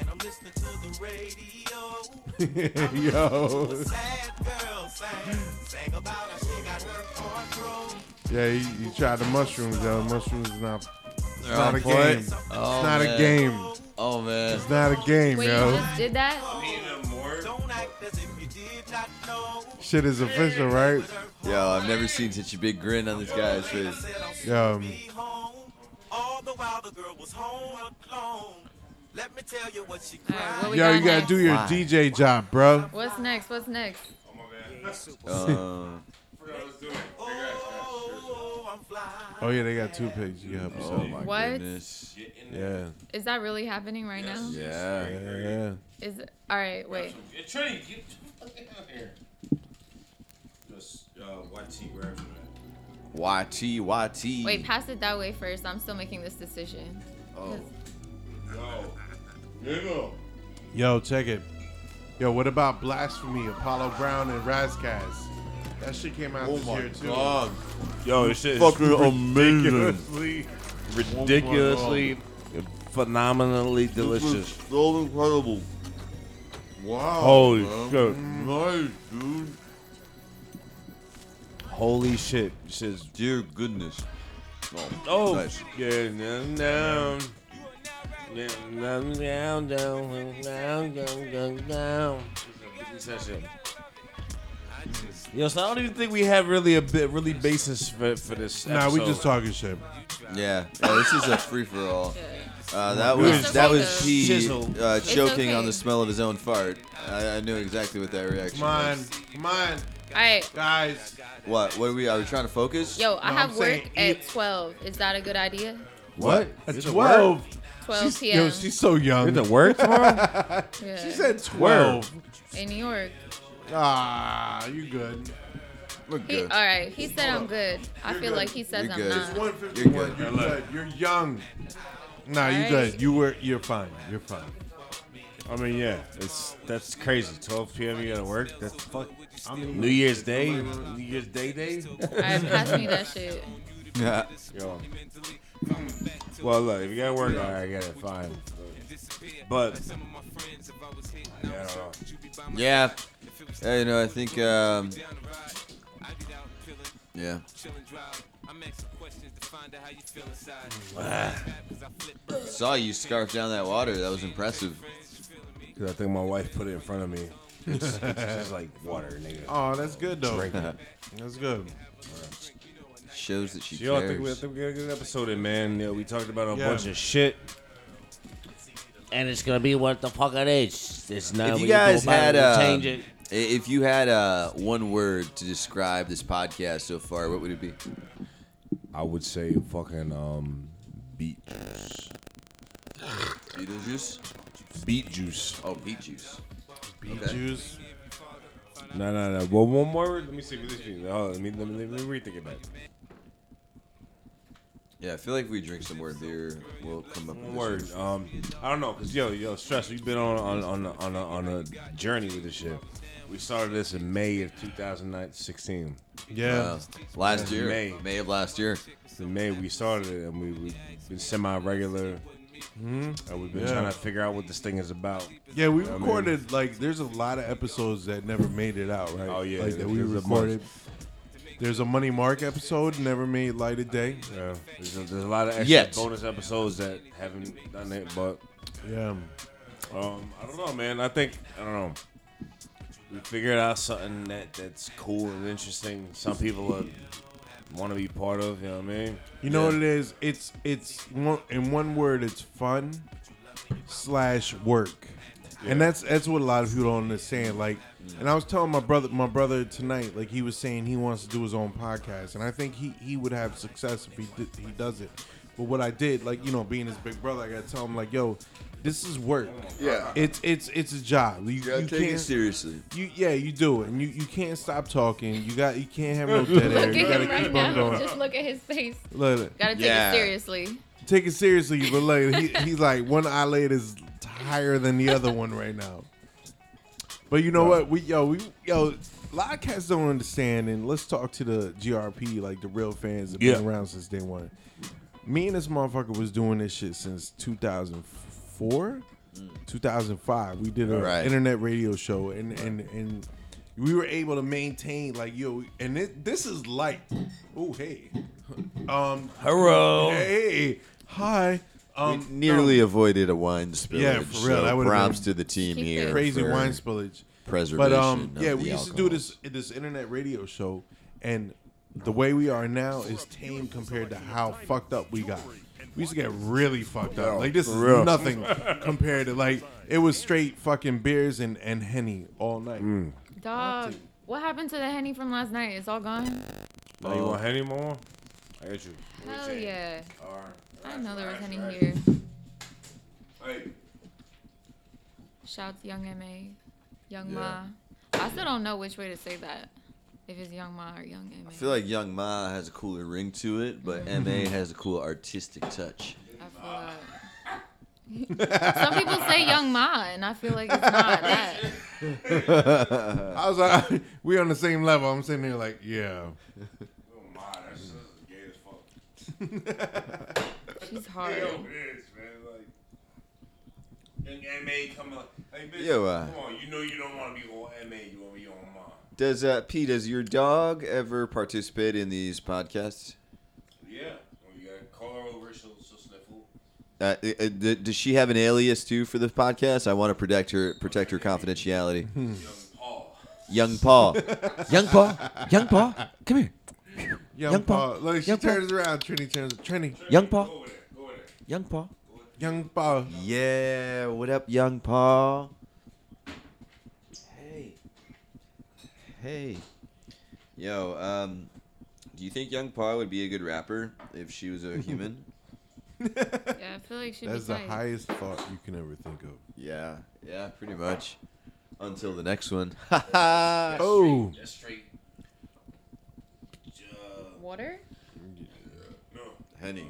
And I'm listening to the radio. [laughs] Yo. Sad girl sang, sang about how she got her heart broke. Yeah, he, he tried the mushrooms though. Mushrooms is not. It's They're not on a point. game. Oh, it's not oh, man. a game. Oh man. It's not a game, Wait, yo. you just did that? Shit is official, right? Yo, I've never seen such a big grin on this guy's face. Yo, All the while the girl was home alone. Let me tell you what she what we yo, got you gotta next? do your Why? DJ job, bro. What's next? What's next? Uh, Oh yeah, they got two pigs. You help oh yourself. my What? goodness. Yeah, Is that really happening right now? Yeah. yeah, yeah. Is it, all right. Wait. Trinity, get the fuck out here. Just uh, YT wherever. YT, YT. Wait. Pass it that way first. I'm still making this decision. Oh. Yo. Yo, check it. Yo, what about Blasphemy, Apollo Brown, and Ras Kass? That shit came out Oh this my year too. god. Yo, this shit is Fucking amazing. Ridiculously, ridiculously, phenomenally delicious. So incredible. Wow. Holy man. shit. Nice, dude. Holy shit. This is Dear goodness. Oh, Oh, nice. yeah, down, down. Yeah, down, down, down, down, down, down, down. It's a big session. Yo, so I don't even think we have really a bit, really basis for, for this. Nah, we episode. just talking shit. Yeah, yeah, this is a free for all. Uh, that Good. was that was It's P Chisel. uh, It's choking on okay. the smell of his own fart. I, I knew exactly what that reaction Come on, was. come on, All right. guys. What? What are we? Are we trying to focus? Yo, I No, have I'm work saying at eat- 12. Is that a good idea? What? At Is it twelve. 12 She's, p.m. yo, she's so young. Is it work tomorrow? Yeah. She said twelve. in New York. Ah, you good? We're He, good. all right. He said I'm good. I You're feel good. like he says You're I'm good. not. It's one fifty one. good. You're good. You're young. Nah, you Alright. good. You were. You're fine. You're fine. I mean, yeah, it's that's crazy. 12 p.m. You gotta work. That's fuck. I New Year's Day, New Year's Day day. All right, pass me that shit. Yeah. Yo. Well, look, if you gotta work, all right, I get it, fine. But yeah, I don't know. Yeah. Yeah, you know, I think. Um, yeah. Saw you scarf down that water. That was impressive. Cause I think my wife put it in front of me. It's, it's just like water, nigga. [laughs] Oh, that's good though. Drink it. That's good. Shows that she Yo, I think we, I cares. think we got a good episode in, man. Yeah, we talked about a Yeah. bunch of shit. And it's gonna be what the fuck it is. It's not. If we you go guys about it had and uh, change it. i- if you had uh, one word to describe this podcast so far, what would it be? I would say fucking um, beet juice. Beetlejuice. Beet juice. Oh, beet juice. Beet Okay. juice. No, no, no. Well, one more. Let me see. Let me, see. Hold on, let me let me, let me rethink it back. Yeah, I feel like if we drink some more beer, we'll come up with One this. Um, I don't know, cause yo, yo, stress. We've been on on on a- on a, on a journey with this shit. We started this in May of 2016. Yeah. Uh, last year, May. May. of last year. In May we started it, and we, we've been semi-regular. And we've been Yeah. trying to figure out what this thing is about. Yeah, we I mean- recorded like there's a lot of episodes that never made it out, right? Oh, yeah, like that we recorded. There's a Money Mark episode never made light of day. Yeah, there's a, there's a lot of extra Yet. bonus episodes that haven't done it, but Yeah, um, I don't know, man. I think I don't know. We figured out something that that's cool and interesting. Some people want to be part of. You know what I mean? you know what it is? It's it's one, in one word. It's fun slash work, and that's that's what a lot of people don't understand. Like, mm. and I was telling my brother my brother tonight, like he was saying he wants to do his own podcast, and I think he he would have success if he did, he does it. But what I did, like you know, being his big brother, I gotta tell him like, yo, this is work. Yeah. it's it's it's a job. You, You gotta you take it can't- seriously. You yeah, you do it, and you, you can't stop talking. You got you can't have no [laughs] dead air. Look You at gotta him right keep on now. going. Just look at his face. Look, Gotta take Yeah. it seriously. take it seriously, but like he, he's like one eyelid is higher than the other one right now. But you know what? We yo we yo a lot of cats don't understand, and let's talk to the GRP like the real fans that Yeah. been around since day one. Me and this motherfucker was doing this shit since 2004, 2005. We did an Right. internet radio show, and and and we were able to maintain like yo, and it, this is light. Oh hey, um, Hello. hey, hi. Um, we nearly avoided a wine spillage. Yeah, for real, So that props been- to the team here. crazy wine spillage. preservation. But um, of yeah, the we used to do this this internet radio show, and the way we are now is tame compared to how fucked up we got. We used to get really fucked up. Like this is real. nothing compared to like it was straight fucking beers and and henny all night. Mm. Dog, what happened to the henny from last night? It's all gone. Now you want Henny more? I got you. Hell yeah. All right. I didn't know there was henny here. Hey. Shout to Young Ma, Young Yeah. Ma. I still don't know which way to say that. If it's Young Ma or Young Ma. I feel like Young Ma has a cooler ring to it, but MA has a cool artistic touch. I feel like. [laughs] Some people say Young Ma, and I feel like it's not that. I was like, we on the same level. I'm sitting there like, yeah. Oh my, that's just gay as fuck. [laughs] She's hard. Yo, bitch, man. Like, young MA come on. Hey, bitch, Yo, uh, come on. You know you don't want to be on MA. You want to be on Ma. Does uh, P? Does your dog ever participate in these podcasts? Yeah. When you got to call her over, she'll, she'll sniffle. Uh, uh, d- does she have an alias too for the podcast? I want to protect her, protect her confidentiality. [laughs] Young Paul. Young Paul. [laughs] Young Paul. Young Paul, come here. Young, Paul. Look, she Young Paul. turns around. Trini turns. Trini. Young Paul. Young Paul. Young Paul. Yeah. What up, Young Paul? Hey. Yo. Um. Do you think Young Paul would be a good rapper if she was a [laughs] human? Yeah, I feel like she'd That's be the tight. highest thought you can ever think of. Yeah. Yeah. Pretty much. Until the next one. [laughs] Oh. That's straight. Water? No. Henny. Um,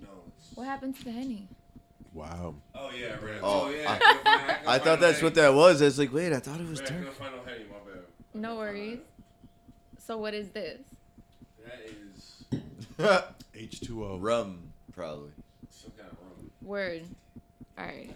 no. it's- What happened to the henny? Wow. Oh, yeah, I. Oh, Oh, yeah. I, I I couldn't I find thought no that's what that was. I was like, wait, I thought it was Man, I dark. couldn't find no Henny, my bad. No worries. So what is this? That is [laughs] H2O. Rum, probably. some kind of rum. Word. All right.